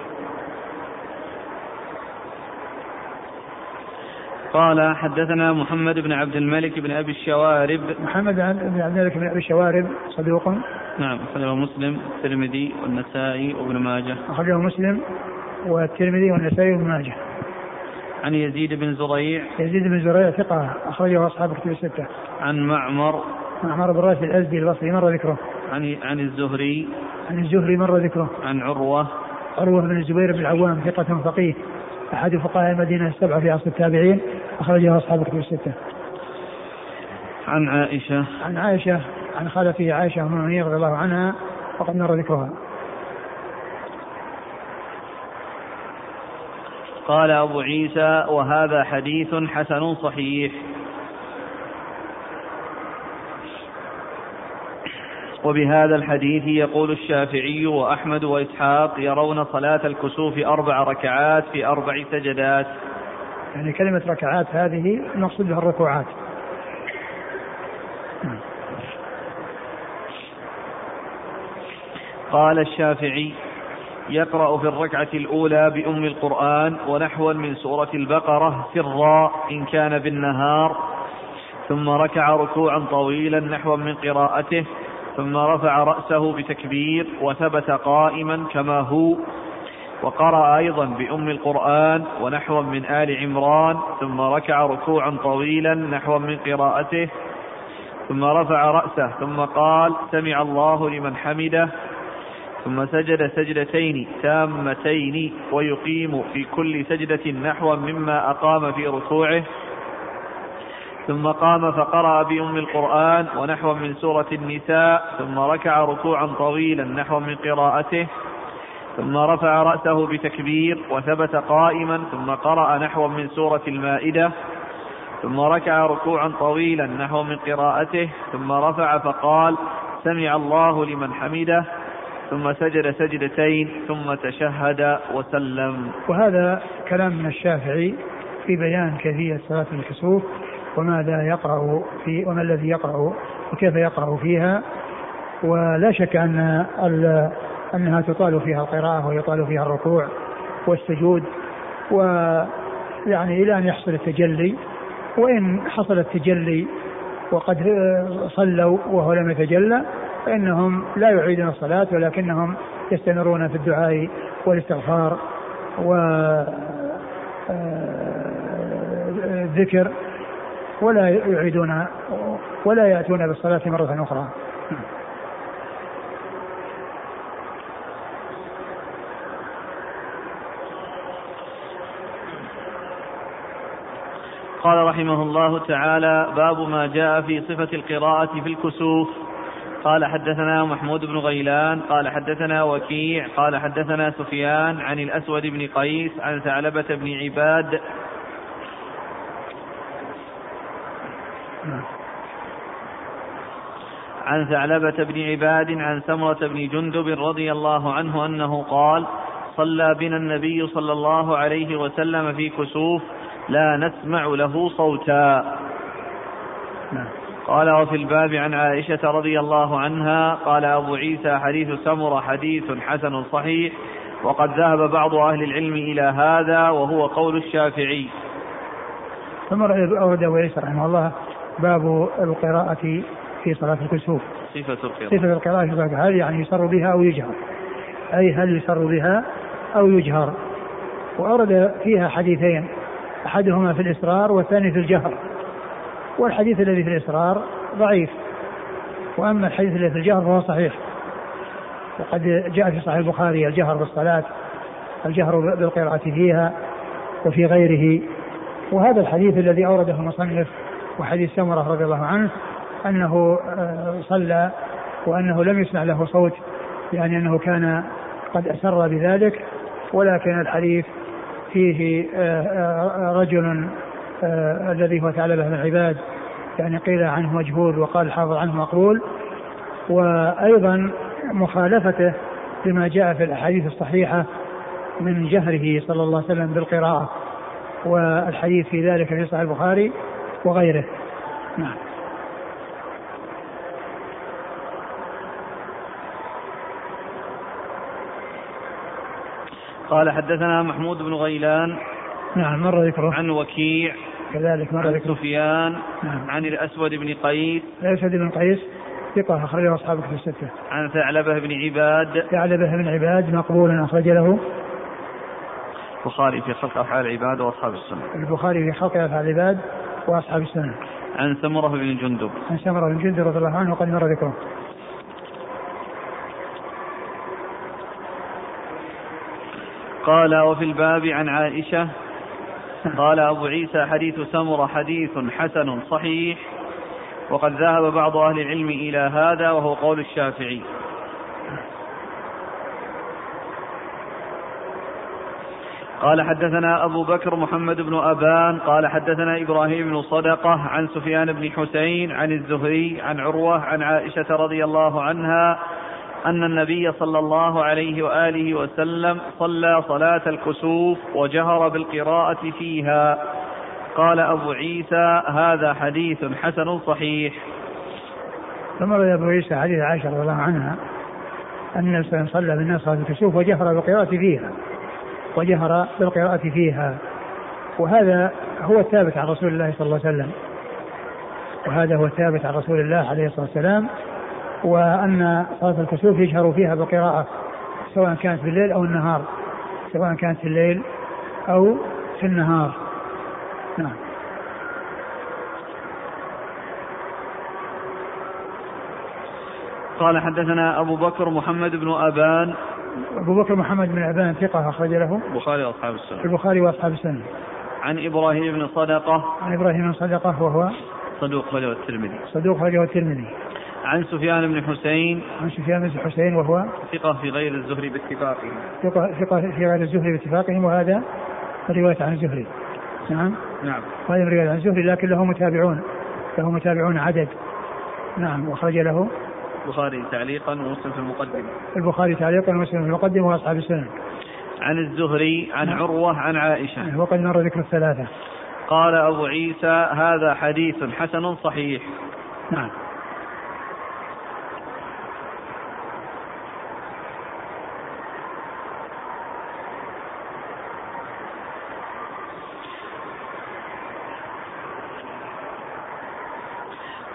قال حدثنا محمد بن عبد الملك بن أبي الشوارب. محمد بن عبد الملك بن أبي الشوارب صدوق نعم أخرجه مسلم الترمذي والنسائي وابن ماجه. أخرجه مسلم والترمذي والنسائي وابن ماجه. عن يزيد بن زريع. يزيد بن زريع ثقة أخرجه أصحاب كتب الستة. عن معمر. معمر بن راشد الأزدي البصري مر ذكره. عن عن الزهري. عن الزهري مر ذكره. عن عروة. عروة بن الزبير بن العوام ثقة فقيه. أحد فقهاء المدينة السبعة في عصر التابعين. أخرجه أصحاب الكتب الستة. عن عائشة عن عائشة عن خالته عائشة أم المؤمنين رضي الله عنها وقد مر ذكرها. قال أبو عيسى وهذا حديث حسن صحيح وبهذا الحديث يقول الشافعي وأحمد وإسحاق يرون صلاة الكسوف أربع ركعات في أربع سجدات يعني كلمة ركعات هذه المقصود بها الركوعات. قال الشافعي يقرأ في الركعة الأولى بأم القرآن ونحوا من سورة البقرة سرا إن كان بالنهار ثم ركع ركوعا طويلا نحوا من قراءته ثم رفع رأسه بتكبير وثبت قائما كما هو وقرأ أيضا بأم القرآن ونحوا من آل عمران ثم ركع ركوعا طويلا نحوا من قراءته ثم رفع رأسه ثم قال سمع الله لمن حمده. ثم سجد سجدتين تامتين ويقيم في كل سجدة نحوا مما أقام في ركوعه. ثم قام فقرأ بأم القرآن ونحو من سورة النساء ثم ركع ركوعا طويلا نحو من قراءته. ثم رفع رأسه بتكبير وثبت قائما ثم قرأ نحو من سورة المائدة ثم ركع ركوعا طويلا نحو من قراءته ثم رفع فقال سمع الله لمن حمده ثم سجد سجدتين ثم تشهد وسلم. وهذا كلام من الشافعي في بيان كيفية صلاة الكسوف وماذا يقرأ في وما الذي يقرأ وكيف يقرأ فيها ولا شك أن أنها تطال فيها القراءة ويطال فيها الركوع والسجود ويعني إلى أن يحصل التجلي وإن حصل التجلي وقد صلوا وهو لم يتجلى فإنهم لا يعيدون الصلاة ولكنهم يستمرون في الدعاء والاستغفار و الذكر ولا يعيدون ولا يأتون بالصلاة مرة أخرى. قال رحمه الله تعالى باب ما جاء في صفة القراءة في الكسوف. قال حدثنا محمود بن غيلان قال حدثنا وكيع قال حدثنا سفيان عن الأسود بن قيس عن ثعلبة بن عباد. عن ثعلبة بن عباد عن سمرة بن جندب رضي الله عنه أنه قال صلى بنا النبي صلى الله عليه وسلم في كسوف لا نسمع له صوتا. نعم. قال وفي الباب عن عائشة رضي الله عنها قال أبو عيسى حديث سمرة حديث حسن صحيح وقد ذهب بعض أهل العلم إلى هذا وهو قول الشافعي. ثم أورد أبو عيسى رحمه الله باب القراءة في صلاة الكسوف. صفة القراءة. صفة القراءة في صلاة هل يعني يسر بها أو يجهر. أي هل يسر بها أو يجهر. وأورد فيها حديثين. أحدهما في الإسرار والثاني في الجهر. والحديث الذي في الإسرار ضعيف. وأما الحديث الذي في الجهر فهو صحيح. وقد جاء في صحيح البخاري الجهر بالصلاة الجهر بالقراءة فيها وفي غيره. وهذا الحديث الذي أورده المصنف وحديث سمرة رضي الله عنه أنه آه، صلى وأنه لم يسمع له صوت يعني أنه كان قد أسر بذلك ولكن الحديث فيه آه، آه، رجل الذي هو ثعلبة بن العباد يعني قيل عنه مجهول وقال الحافظ عنه مقبول. وأيضا مخالفته لما جاء في الأحاديث الصحيحة من جهره صلى الله عليه وسلم بالقراءة والحديث في ذلك في صحيح البخاري وغيره. نعم. قال حدثنا محمود بن غيلان نعم مر ذكره. عن وكيع كذلك مر ذكره. سفيان نعم. عن الأسود بن قيس. الأسود بن قيس ثقة أخرجه أصحابك في الستة. عن ثعلبة بن عباد. ثعلبة بن عباد مقبول أخرج له. البخاري في خلق أفعال العباد وأصحاب السنة. البخاري في خلق أفعال العباد وأصحاب السنة. عن سمرة بن جندب. عن سمرة بن جندب رضي الله عنه وقد مر ذكره. قال وفي الباب عن عائشة قال أبو عيسى حديث سمرة حديث حسن صحيح وقد ذهب بعض أهل العلم إلى هذا وهو قول الشافعي. قال حدثنا أبو بكر محمد بن أبان قال حدثنا إبراهيم بن صدقة عن سفيان بن حسين عن الزهري عن عروة عن عائشة رضي الله عنها أن النبي صلى الله عليه وآله وسلم صلى صلاة الكسوف وجهر بالقراءة فيها. قال أبو عيسى هذا حديث حسن صحيح. ثم روي أبو عيسى حديث عائشة رضي الله عنها أن صلى بالناس صلاة الكسوف وجهر بالقراءة فيها. وجهر بالقراءة فيها. وهذا هو الثابت عن رسول الله صلى الله عليه وسلم. وهذا هو الثابت عن رسول الله عليه الصلاة والسلام. وأن صلاة الكسوف يجهر فيها بالقراءة سواء كانت بالليل أو النهار سواء كانت في الليل أو في النهار. نعم. قال حدثنا أبو بكر محمد بن أبان. أبو بكر محمد بن أبان ثقة أخرج له. البخاري وأصحاب السنة. البخاري وأصحاب السنة. عن إبراهيم بن صدقة. عن إبراهيم بن صدقة وهو صدوق رجل الترمذي. صدوق رجل الترمذي. عن سفيان بن حسين. عن سفيان بن حسين وهو ثقة في غير الزهري باتفاقهم ثقة ثقة في غير الزهري باتفاقهم وهذا رواية عن الزهري نعم. نعم. وهذا رواية عن الزهري لكن له متابعون له متابعون عدد. نعم وأخرج له البخاري تعليقا ومسلم في المقدمة. البخاري تعليقا ومسلم في المقدمة وأصحاب السنن. عن الزهري عن عروة عن عائشة. وقد مر ذكر الثلاثة. قال أبو عيسى هذا حديث حسن صحيح. نعم.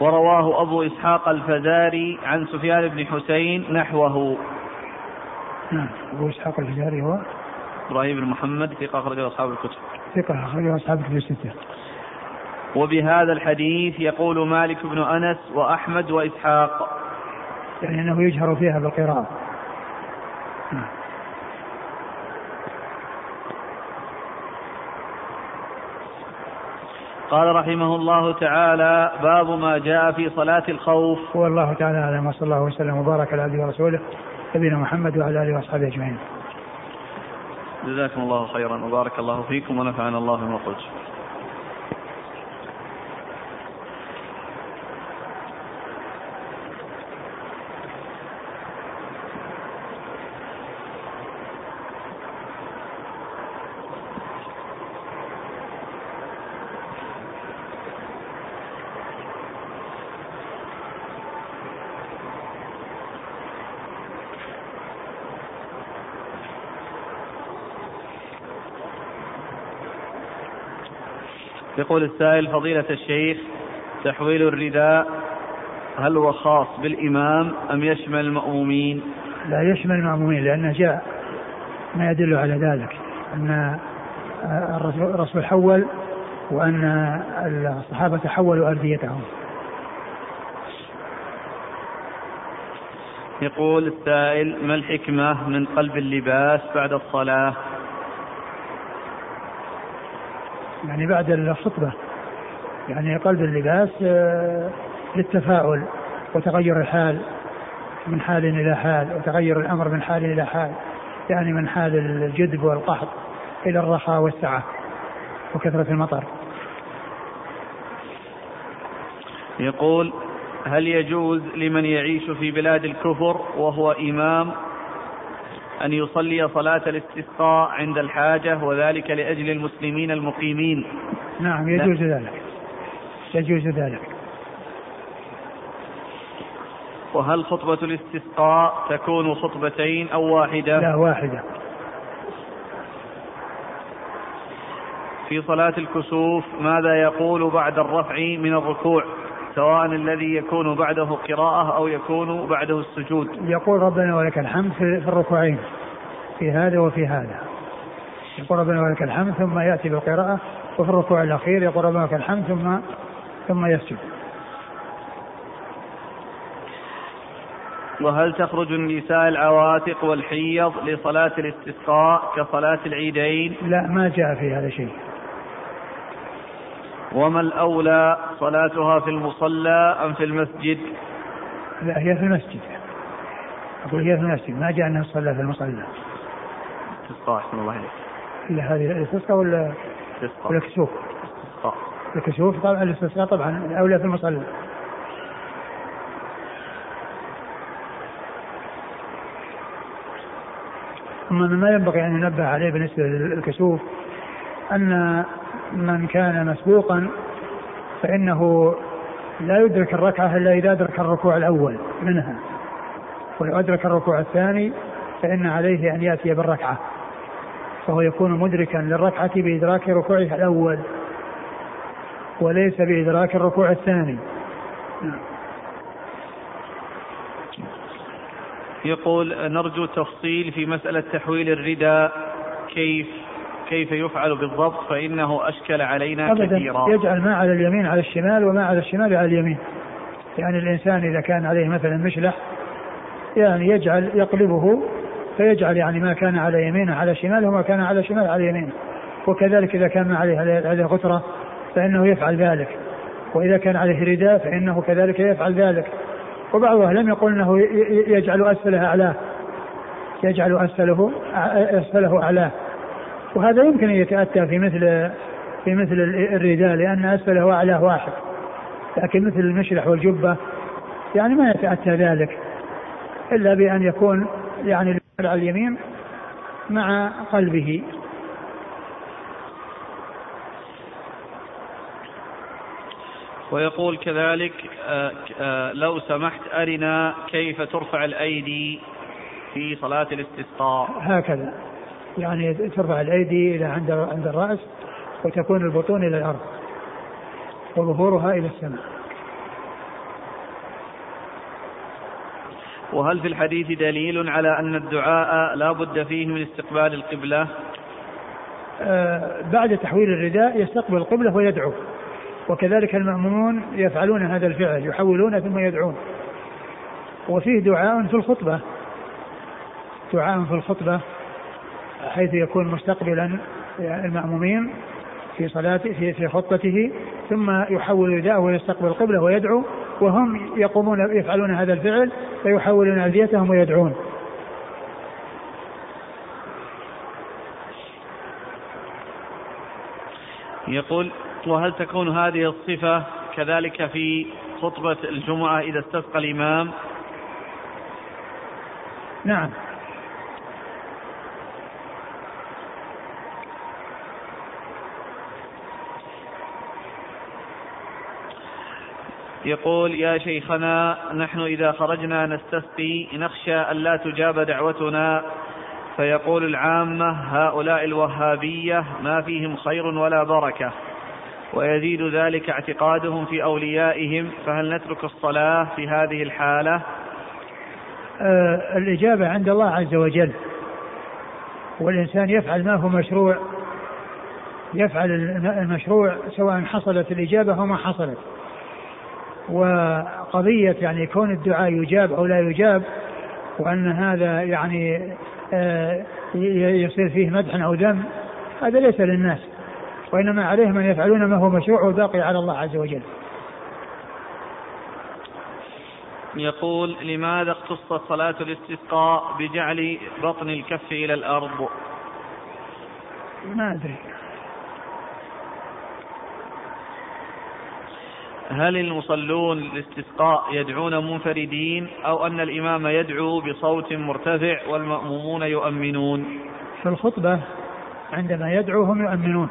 ورواه أبو إسحاق الفزاري عن سفيان بن حسين نحوه. نعم أبو إسحاق الفزاري هو إبراهيم بن محمد ثقة أخرجه أصحاب الكتب. ثقة أخرجه أصحاب الكتب الستة. وبهذا الحديث يقول مالك بن أنس وأحمد وإسحاق. يعني أنه يجهر فيها بالقراءة. نعم. قال رحمه الله تعالى باب ما جاء في صلاة الخوف. والله تعالى أعلم وصلى الله وسلم وبارك على عبده ورسوله نبينا محمد وعلى آله وأصحابه أجمعين. جزاكم الله خيرا وبارك الله فيكم ونفعنا الله بما قلت يقول السائل فضيلة الشيخ تحويل الرداء هل هو خاص بالإمام أم يشمل المأمومين؟ لا يشمل المأمومين لأنه جاء ما يدل على ذلك أن الرسول حول وأن الصحابة حولوا أرديتهم. يقول السائل ما الحكمة من قلب اللباس بعد الصلاة؟ يعني بعد الخطبة يعني قلب اللباس آه، للتفاؤل وتغير الحال من حال إلى حال وتغير الأمر من حال إلى حال يعني من حال الجدب والقحط إلى الرخاء والسعة وكثرة المطر. يقول هل يجوز لمن يعيش في بلاد الكفر وهو إمام أن يصلي صلاة الاستسقاء عند الحاجة وذلك لأجل المسلمين المقيمين. نعم يجوز ذلك. يجوز ذلك. وهل خطبة الاستسقاء تكون خطبتين أو واحدة؟ لا واحدة. في صلاة الكسوف ماذا يقول بعد الرفع من الركوع؟ سواء الذي يكون بعده قراءة أو يكون بعده السجود يقول ربنا ولك الحمد في الركوعين في هذا وفي هذا يقول ربنا ولك الحمد ثم يأتي بالقراءة وفي الركوع الأخير يقول ربنا ولك الحمد ثم ثم يسجد وهل تخرج النساء العواتق والحيض لصلاة الاستسقاء كصلاة العيدين؟ لا ما جاء في هذا شيء. وما الأولى صلاتها في المصلى أم في المسجد؟ لا هي في المسجد. أقول هي في المسجد ما جاء أنها تصلى في المصلى. استسقاء أحسن الله إليك لا هذه الاستسقاء ولا ولا الكسوف الكسوف طبعا الاستسقاء طبعا الأولى في المصلى. أما ما ينبغي أن ينبه عليه بالنسبة للكسوف أن من كان مسبوقا فإنه لا يدرك الركعة إلا إذا أدرك الركوع الأول منها. ولو أدرك الركوع الثاني فإن عليه أن يأتي بالركعة. فهو يكون مدركا للركعة بإدراك ركوعه الأول وليس بإدراك الركوع الثاني. يقول نرجو تفصيل في مسألة تحويل الرداء. كيف؟ كيف يفعل بالضبط فإنه أشكل علينا أبدا. كثيرا. يجعل ما على اليمين على الشمال وما على الشمال على اليمين. يعني الإنسان إذا كان عليه مثلا مشلح يعني يجعل يقلبه فيجعل يعني ما كان على يمينه على شماله وما كان على شماله على يمينه. وكذلك إذا كان ما عليه هذه غترة فإنه يفعل ذلك. وإذا كان عليه رداء فإنه كذلك يفعل ذلك. وبعض لم يقول أنه يجعل أسفله أعلاه. يجعل أسفله أسفله أعلاه. وهذا يمكن أن يتأتى في مثل في مثل الرداء لأن أسفله وأعلاه واحد. لكن مثل المشلح والجبة يعني ما يتأتى ذلك إلا بأن يكون يعني على اليمين مع قلبه. ويقول كذلك آه، آه، لو سمحت أرنا كيف ترفع الأيدي في صلاة الاستسقاء. هكذا. يعني ترفع الأيدي إلى عند عند الرأس وتكون البطون إلى الأرض وظهورها إلى السماء. وهل في الحديث دليل على أن الدعاء لا بد فيه من استقبال القبلة؟ آه بعد تحويل الرداء يستقبل القبلة ويدعو. وكذلك المأمومون يفعلون هذا الفعل يحولون ثم يدعون. وفيه دعاء في الخطبة. دعاء في الخطبة. حيث يكون مستقبلا المأمومين في صلاته في في خطبته ثم يحول رداءه ويستقبل القبلة ويدعو وهم يقومون يفعلون هذا الفعل فيحولون ألديتهم ويدعون. يقول وهل تكون هذه الصفة كذلك في خطبة الجمعة إذا استسقى الإمام؟ نعم. يقول يا شيخنا نحن إذا خرجنا نستسقي نخشى أن لا تجاب دعوتنا. فيقول العامة هؤلاء الوهابية ما فيهم خير ولا بركة. ويزيد ذلك اعتقادهم في أوليائهم. فهل نترك الصلاة في هذه الحالة؟ آه الإجابة عند الله عز وجل. والإنسان يفعل ما هو مشروع يفعل المشروع سواء حصلت الإجابة أو ما حصلت. وقضية يعني كون الدعاء يجاب أو لا يجاب وأن هذا يعني آه، يصير فيه مدح أو ذم هذا ليس للناس وإنما عليهم أن يفعلون ما هو مشروع والباقي على الله عز وجل. يقول لماذا اختصت صلاة الاستسقاء بجعل بطن الكف إلى الأرض؟ ما أدري. هل المصلون الاستسقاء يدعون منفردين أو أن الإمام يدعو بصوت مرتفع والمأمومون يؤمنون؟ في الخطبة عندما يدعو هم يؤمنون.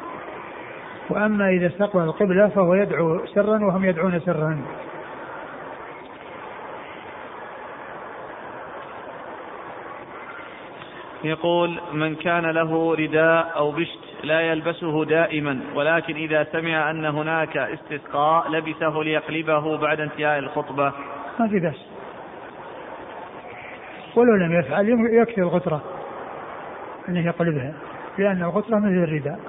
وأما إذا استقبل القبلة فهو يدعو سرا وهم يدعون سرا. يقول من كان له رداء أو بشت لا يلبسه دائما ولكن إذا سمع أن هناك استسقاء لبسه ليقلبه بعد انتهاء الخطبة. ما في بس ولو لم يفعل يكفي الغترة أنه يقلبها لأن الغترة مثل الرداء.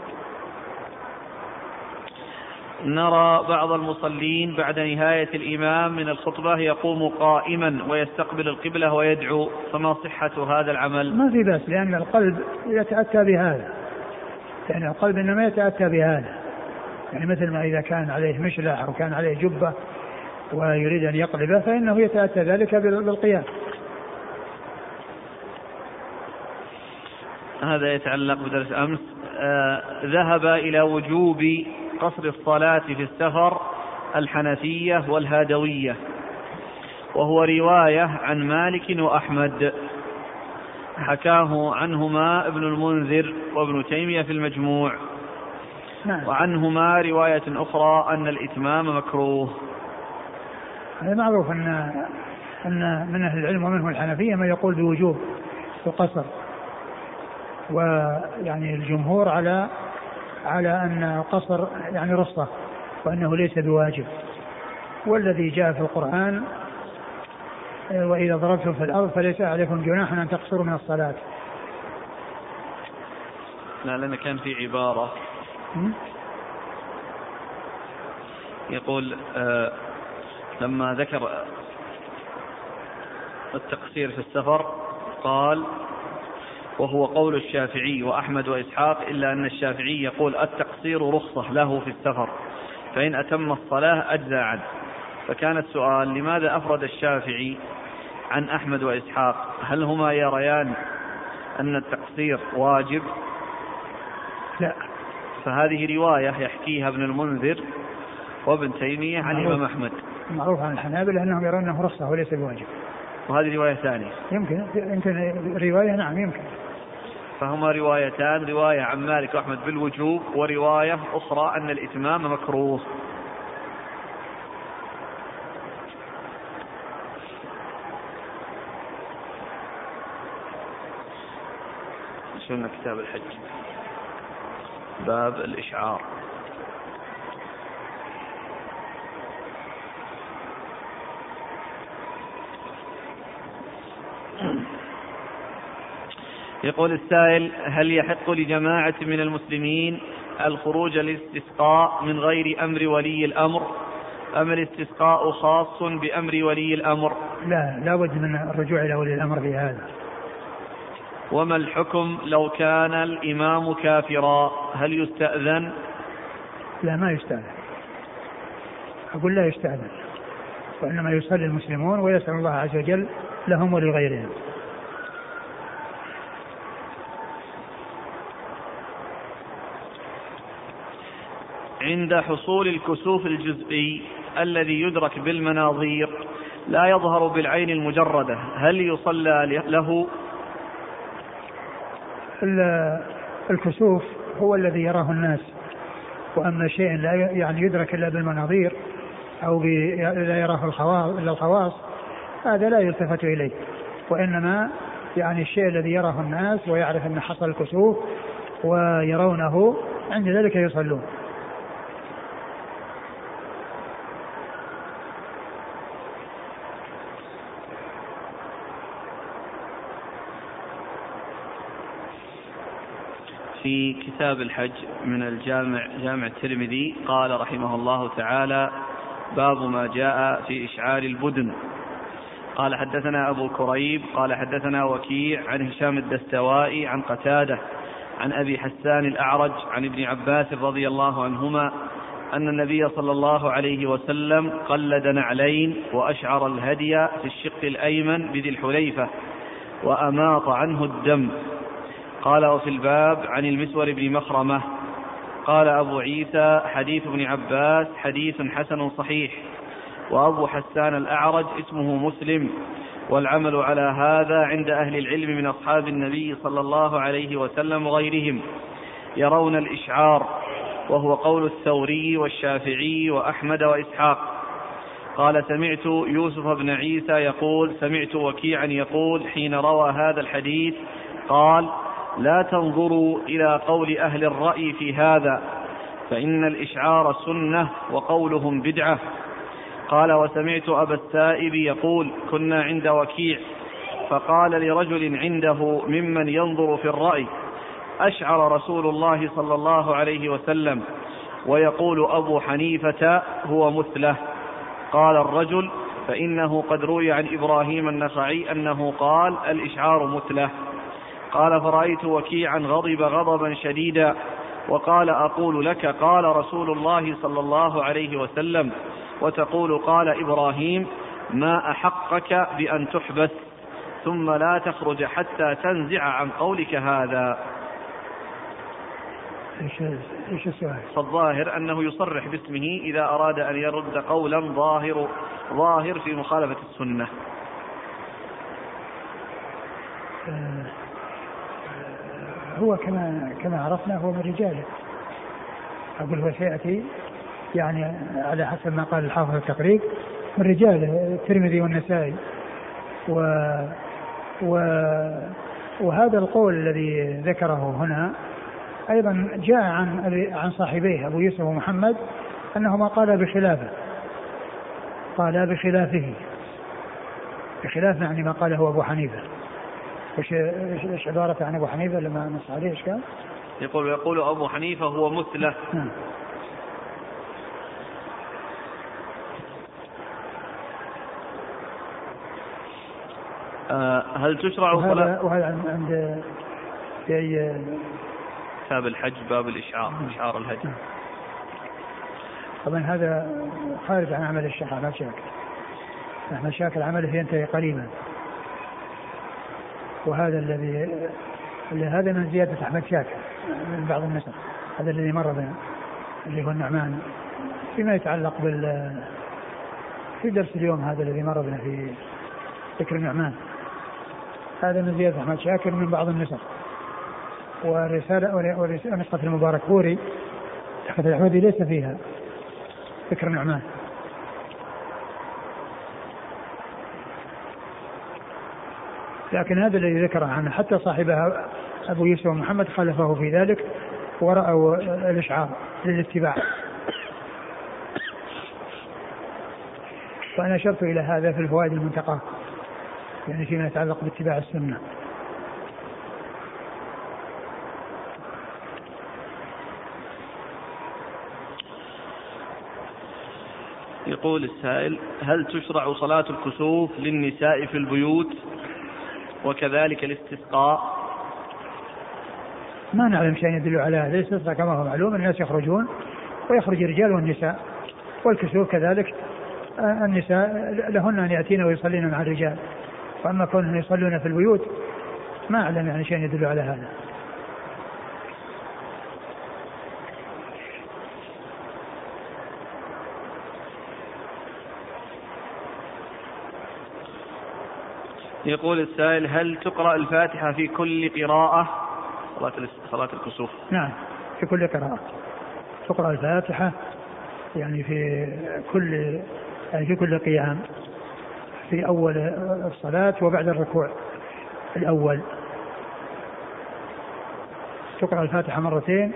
نرى بعض المصلين بعد نهاية الإمام من الخطبة يقوم قائما ويستقبل القبلة ويدعو فما صحة هذا العمل؟ ما في بأس لأن القلب يتأتى بهذا. يعني القلب إنما يتأتى بهذا. يعني مثل ما إذا كان عليه مشلح أو كان عليه جبة ويريد أن يقلبه فإنه يتأتى ذلك بالقيام. هذا يتعلق بدرس أمس. آه ذهب إلى وجوب قصر الصلاة في السفر الحنفية والهادوية. وهو رواية عن مالك وأحمد. حكاه عنهما ابن المنذر وابن تيمية في المجموع. نعم. وعنهما رواية أخرى أن الإتمام مكروه. هذا معروف أن أن من أهل العلم ومنهم الحنفية من يقول بوجوب القصر. ويعني الجمهور على على أن القصر يعني رصة وأنه ليس بواجب. والذي جاء في القرآن وإذا ضربتم في الأرض فليس عليكم جناح أن تقصروا من الصلاة. لا لأن كان في عبارة. يقول آه لما ذكر التقصير في السفر قال وهو قول الشافعي وأحمد وإسحاق إلا أن الشافعي يقول التقصير رخصة له في السفر فإن أتم الصلاة أجزى عنه فكان السؤال لماذا أفرد الشافعي عن أحمد وإسحاق؟ هل هما يريان أن التقصير واجب؟ لا. فهذه رواية يحكيها ابن المنذر وابن تيمية عن الإمام أحمد. معروف عن الحنابلة أنهم يرون أنه رخصة وليس بواجب. وهذه رواية ثانية. يمكن. يمكن رواية؟ نعم يمكن. فهما روايتان رواية عن مالك وأحمد بالوجوب ورواية أخرى أن الإتمام مكروه. سنة كتاب الحج. باب الإشعار. يقول السائل هل يحق لجماعة من المسلمين الخروج للاستسقاء من غير أمر ولي الأمر؟ أم الاستسقاء خاص بأمر ولي الأمر؟ لا لا بد من الرجوع إلى ولي الأمر في هذا. وما الحكم لو كان الإمام كافرا؟ هل يستأذن؟ لا ما يستأذن. أقول لا يستأذن وإنما يصلي المسلمون ويسأل الله عز وجل لهم ولغيرهم. عند حصول الكسوف الجزئي الذي يدرك بالمناظير لا يظهر بالعين المجردة هل يصلى له؟ الكسوف هو الذي يراه الناس. وأما شيء لا يعني يدرك إلا بالمناظير أو لا يراه الخواص إلا الخواص هذا لا يلتفت إليه. وإنما يعني الشيء الذي يراه الناس ويعرف أن حصل الكسوف ويرونه عند ذلك يصلون. في كتاب الحج من الجامع جامع الترمذي. قال رحمه الله تعالى باب ما جاء في إشعار البدن قال حدثنا أبو كريب قال حدثنا وكيع عن هشام الدستوائي عن قتادة عن أبي حسان الأعرج عن ابن عباس رضي الله عنهما أن النبي صلى الله عليه وسلم قلد نعلين وأشعر الهدي في الشق الأيمن بذي الحليفة وأماط عنه الدم قال وفي الباب عن المسور بن مخرمة قال أبو عيسى حديث ابن عباس حديث حسن صحيح وأبو حسان الأعرج اسمه مسلم والعمل على هذا عند أهل العلم من أصحاب النبي صلى الله عليه وسلم وغيرهم يرون الإشعار وهو قول الثوري والشافعي وأحمد وإسحاق قال سمعت يوسف بن عيسى يقول سمعت وكيعا يقول حين روى هذا الحديث قال لا تنظروا إلى قول أهل الرأي في هذا فإن الإشعار سنة وقولهم بدعة. قال وسمعت أبا السائب يقول كنا عند وكيع. فقال لرجل عنده ممن ينظر في الرأي أشعر رسول الله صلى الله عليه وسلم ويقول أبو حنيفة هو مثله. قال الرجل فإنه قد روي عن إبراهيم النخعي أنه قال الإشعار مثله. قال فرأيت وكيعا غضب غضبا شديدا وقال أقول لك قال رسول الله صلى الله عليه وسلم وتقول قال إبراهيم ما أحقك بأن تحبس ثم لا تخرج حتى تنزع عن قولك هذا إيش السؤال؟ فالظاهر أنه يصرح باسمه إذا أراد أن يرد قولا ظاهر ظاهر في مخالفة السنة. آه هو كما كما عرفنا هو من رجاله. أقول هو سيأتي يعني على حسب ما قال الحافظ التقريب من رجاله الترمذي والنسائي. و و وهذا القول الذي ذكره هنا أيضا جاء عن عن صاحبيه أبو يوسف ومحمد انهما قالا بخلافه. قالا بخلافه. بخلاف يعني ما قاله أبو حنيفة. إيش إيش عبارة عن أبو حنيفة لما نص عليه إيش قال؟ يقول يقول أبو حنيفة هو مثلة نعم. آه، هل تشرع صلاة وهذا عند في أي كتاب الحج باب الإشعار إشعار الهدي نعم. طبعا هذا خارج عن عمل الشيخ أحمد شاكر أحمد شاكر عمله ينتهي قريبا وهذا الذي هذا من زيادة أحمد شاكر من بعض النسخ. هذا الذي مر بنا اللي هو النعمان. فيما يتعلق بال في درس اليوم هذا الذي مر بنا في ذكر النعمان. هذا من زيادة أحمد شاكر من بعض النسخ. والرسالة ونسخة المبارك بوري تحت الأحمدي ليس فيها ذكر النعمان. لكن هذا الذي ذكره عنه حتى صاحبها أبو يوسف محمد خالفه في ذلك ورأوا الإشعار للاتباع. وأنا أشرت إلى هذا في الفوائد المنتقاة يعني فيما يتعلق باتباع السنة. يقول السائل هل تشرع صلاة الكسوف للنساء في البيوت؟ وكذلك الاستسقاء. ما نعلم شيء يدل على هذا. الاستسقاء كما هو معلوم الناس يخرجون ويخرج الرجال والنساء والكسوف كذلك. آه، النساء لهن أن يأتين ويصلين مع الرجال. واما كونهم يصلون في البيوت ما أعلم يعني شيء يدل على هذا. يقول السائل هل تقرأ الفاتحة في كل قراءة؟ صلاة صلاة الكسوف. نعم في كل قراءة. تقرأ الفاتحة يعني في كل يعني في كل قيام في أول الصلاة وبعد الركوع الأول. تقرأ الفاتحة مرتين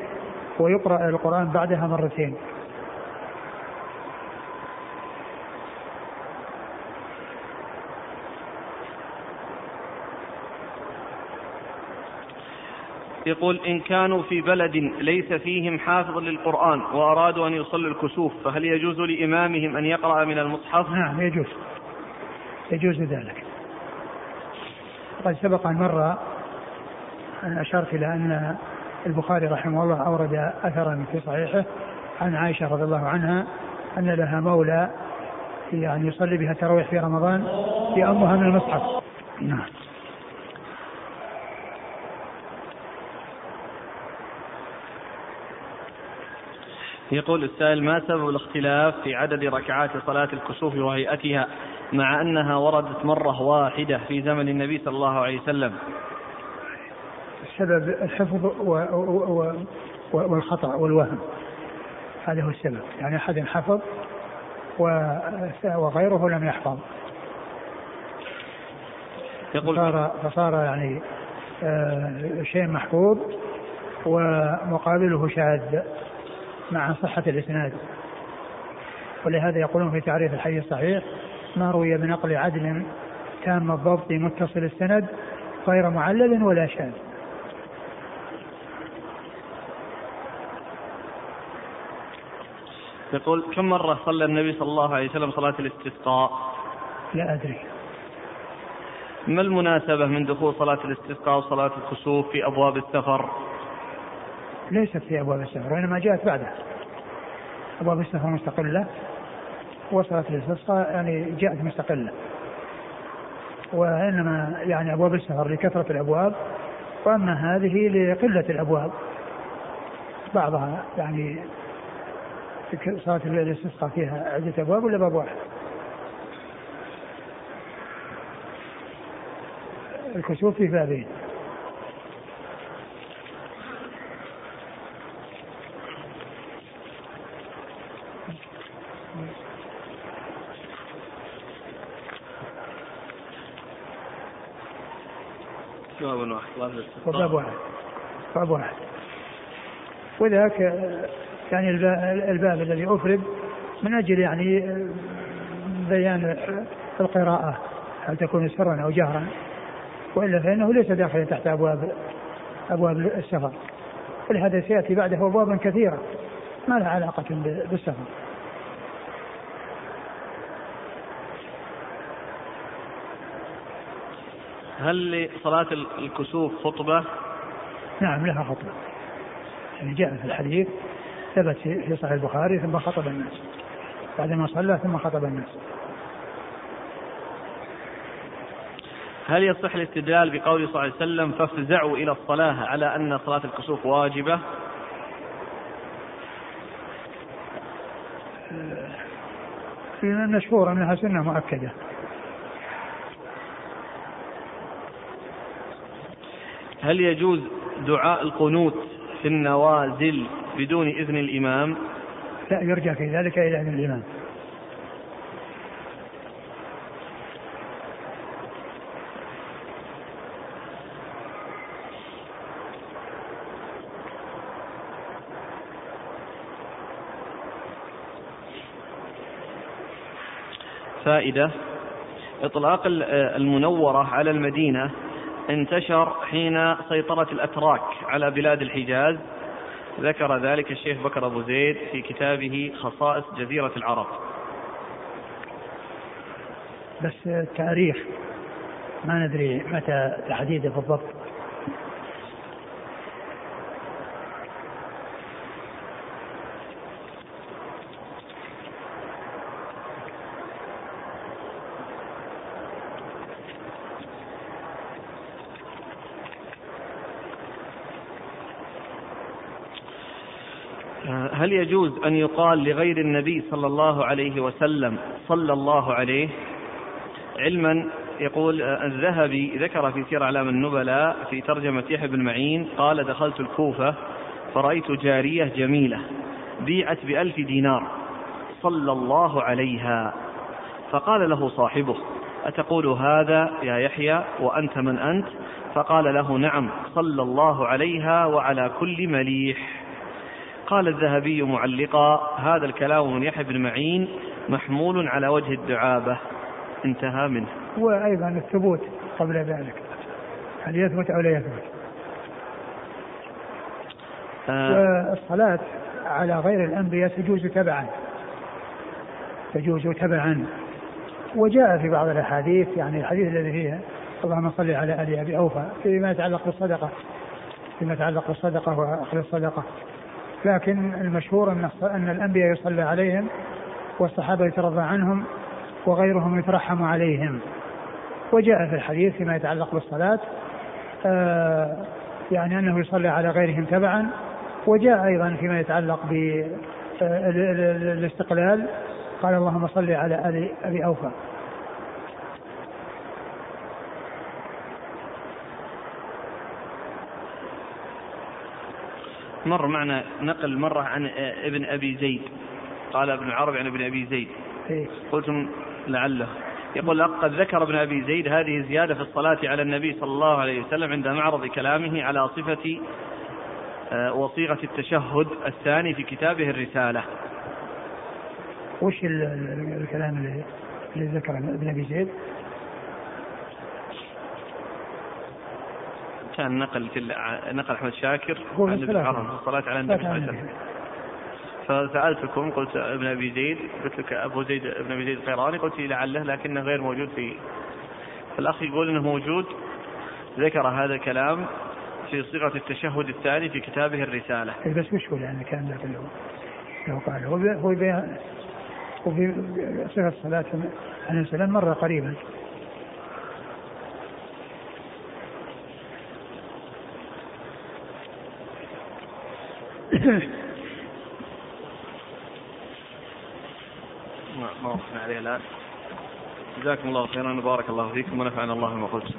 ويقرأ القرآن بعدها مرتين. يقول إن كانوا في بلد ليس فيهم حافظ للقرآن وأرادوا أن يصلوا الكسوف فهل يجوز لإمامهم أن يقرأ من المصحف؟ نعم يجوز. يجوز ذلك. قد سبق أن مر أن أشرت إلى أن البخاري رحمه الله أورد أثرا في صحيحه عن عائشة رضي الله عنها أن لها مولى يعني يصلي بها التراويح في رمضان يأمها من المصحف. نعم. يقول السائل ما سبب الاختلاف في عدد ركعات صلاة الكسوف وهيئتها مع أنها وردت مرة واحدة في زمن النبي صلى الله عليه وسلم؟ السبب الحفظ و و و والخطأ والوهم. هذا هو السبب. يعني أحد حفظ وغيره لم يحفظ. يقول فصار, فصار يعني آه شيء محفوظ ومقابله شاذ. مع صحة الإسناد ولهذا يقولون في تعريف الحي الصحيح ما روي بنقل عدل تام الضبط متصل السند غير معلل ولا شاذ يقول كم مرة صلى النبي صلى الله عليه وسلم صلاة الاستسقاء؟ لا أدري. ما المناسبة من دخول صلاة الاستسقاء وصلاة الكسوف في أبواب السفر؟ ليست في أبواب السفر وإنما جاءت بعدها. أبواب السفر مستقلة وصلت الاستسقاء يعني جاءت مستقلة. وإنما يعني أبواب السفر لكثرة الأبواب وأما هذه لقلة الأبواب. بعضها يعني صلاة الاستسقاء فيها عدة أبواب ولا باب واحد؟ الكسوف في بابين باب واحد وباب واحد. باب واحد. وذاك يعني الباب الذي أفرد من أجل يعني بيان القراءة هل تكون سرا أو جهرا. وإلا فإنه ليس داخلا تحت أبواب أبواب السفر. ولهذا سيأتي بعده أبواب كثيرة ما لها علاقة بالسفر. هل لصلاة الكسوف خطبة؟ نعم لها خطبة يعني جاء في الحديث ثبت في صحيح البخاري ثم خطب الناس بعدما صلى ثم خطب الناس هل يصح الاستدلال بقول صلى الله عليه وسلم فافزعوا إلى الصلاة على أن صلاة الكسوف واجبة؟ في مشهور أنها سنة مؤكدة هل يجوز دعاء القنوت في النوازل بدون إذن الإمام؟ لا يرجع في ذلك إلى إذن الإمام. فائدة إطلاق المنورة على المدينة انتشر حين سيطرة الأتراك على بلاد الحجاز. ذكر ذلك الشيخ بكر أبو زيد في كتابه خصائص جزيرة العرب. بس التاريخ ما ندري متى تحديده بالضبط. هل يجوز أن يقال لغير النبي صلى الله عليه وسلم صلى الله عليه؟ علما يقول الذهبي ذكر في سير أعلام النبلاء في ترجمة يحيى بن معين قال دخلت الكوفة فرأيت جارية جميلة بيعت بألف دينار صلى الله عليها. فقال له صاحبه أتقول هذا يا يحيى وأنت من أنت؟ فقال له نعم صلى الله عليها وعلى كل مليح. قال الذهبي معلقا هذا الكلام من يحيى بن معين محمول على وجه الدعابة. انتهى منه. وأيضا الثبوت قبل ذلك. هل يثبت أو لا يثبت؟ آه. والصلاة على غير الأنبياء تجوز تبعا. تجوز تبعا. وجاء في بعض الأحاديث يعني الحديث الذي فيها اللهم صل على آل أبي أوفى فيما يتعلق بالصدقة. فيما يتعلق بالصدقة وأخذ الصدقة. لكن المشهور أن أن الأنبياء يصلى عليهم والصحابة يترضى عنهم وغيرهم يترحم عليهم. وجاء في الحديث فيما يتعلق بالصلاة آه يعني أنه يصلى على غيرهم تبعا وجاء أيضا فيما يتعلق بالاستقلال قال اللهم صل على آل أبي أوفى. مر معنا نقل مرة عن ابن أبي زيد. قال ابن العربي عن ابن أبي زيد. إيه. قلتم لعله. يقول قد ذكر ابن أبي زيد هذه زيادة في الصلاة على النبي صلى الله عليه وسلم عند معرض كلامه على صفة آه، وصيغة التشهد الثاني في كتابه الرسالة. وش الكلام اللي, اللي ذكر ابن أبي زيد؟ كان نقل في نقل أحمد شاكر عن ابن عمر الصلاة على النبي صلى الله عليه وسلم. فسألتكم قلت ابن أبي زيد قلت لك أبو زيد ابن أبي زيد القيراني قلت لعله لكنه غير موجود في فالأخ يقول إنه موجود ذكر هذا الكلام في صيغة التشهد الثاني في كتابه الرسالة. إيه بس وش هو يعني كان هو لو قال هو هو وفي صفة الصلاة عليه السلام مرة قريبا. ما وقفنا عليه الآن. جزاكم الله خيرا وبارك الله فيكم ونفعنا الله بما قلت.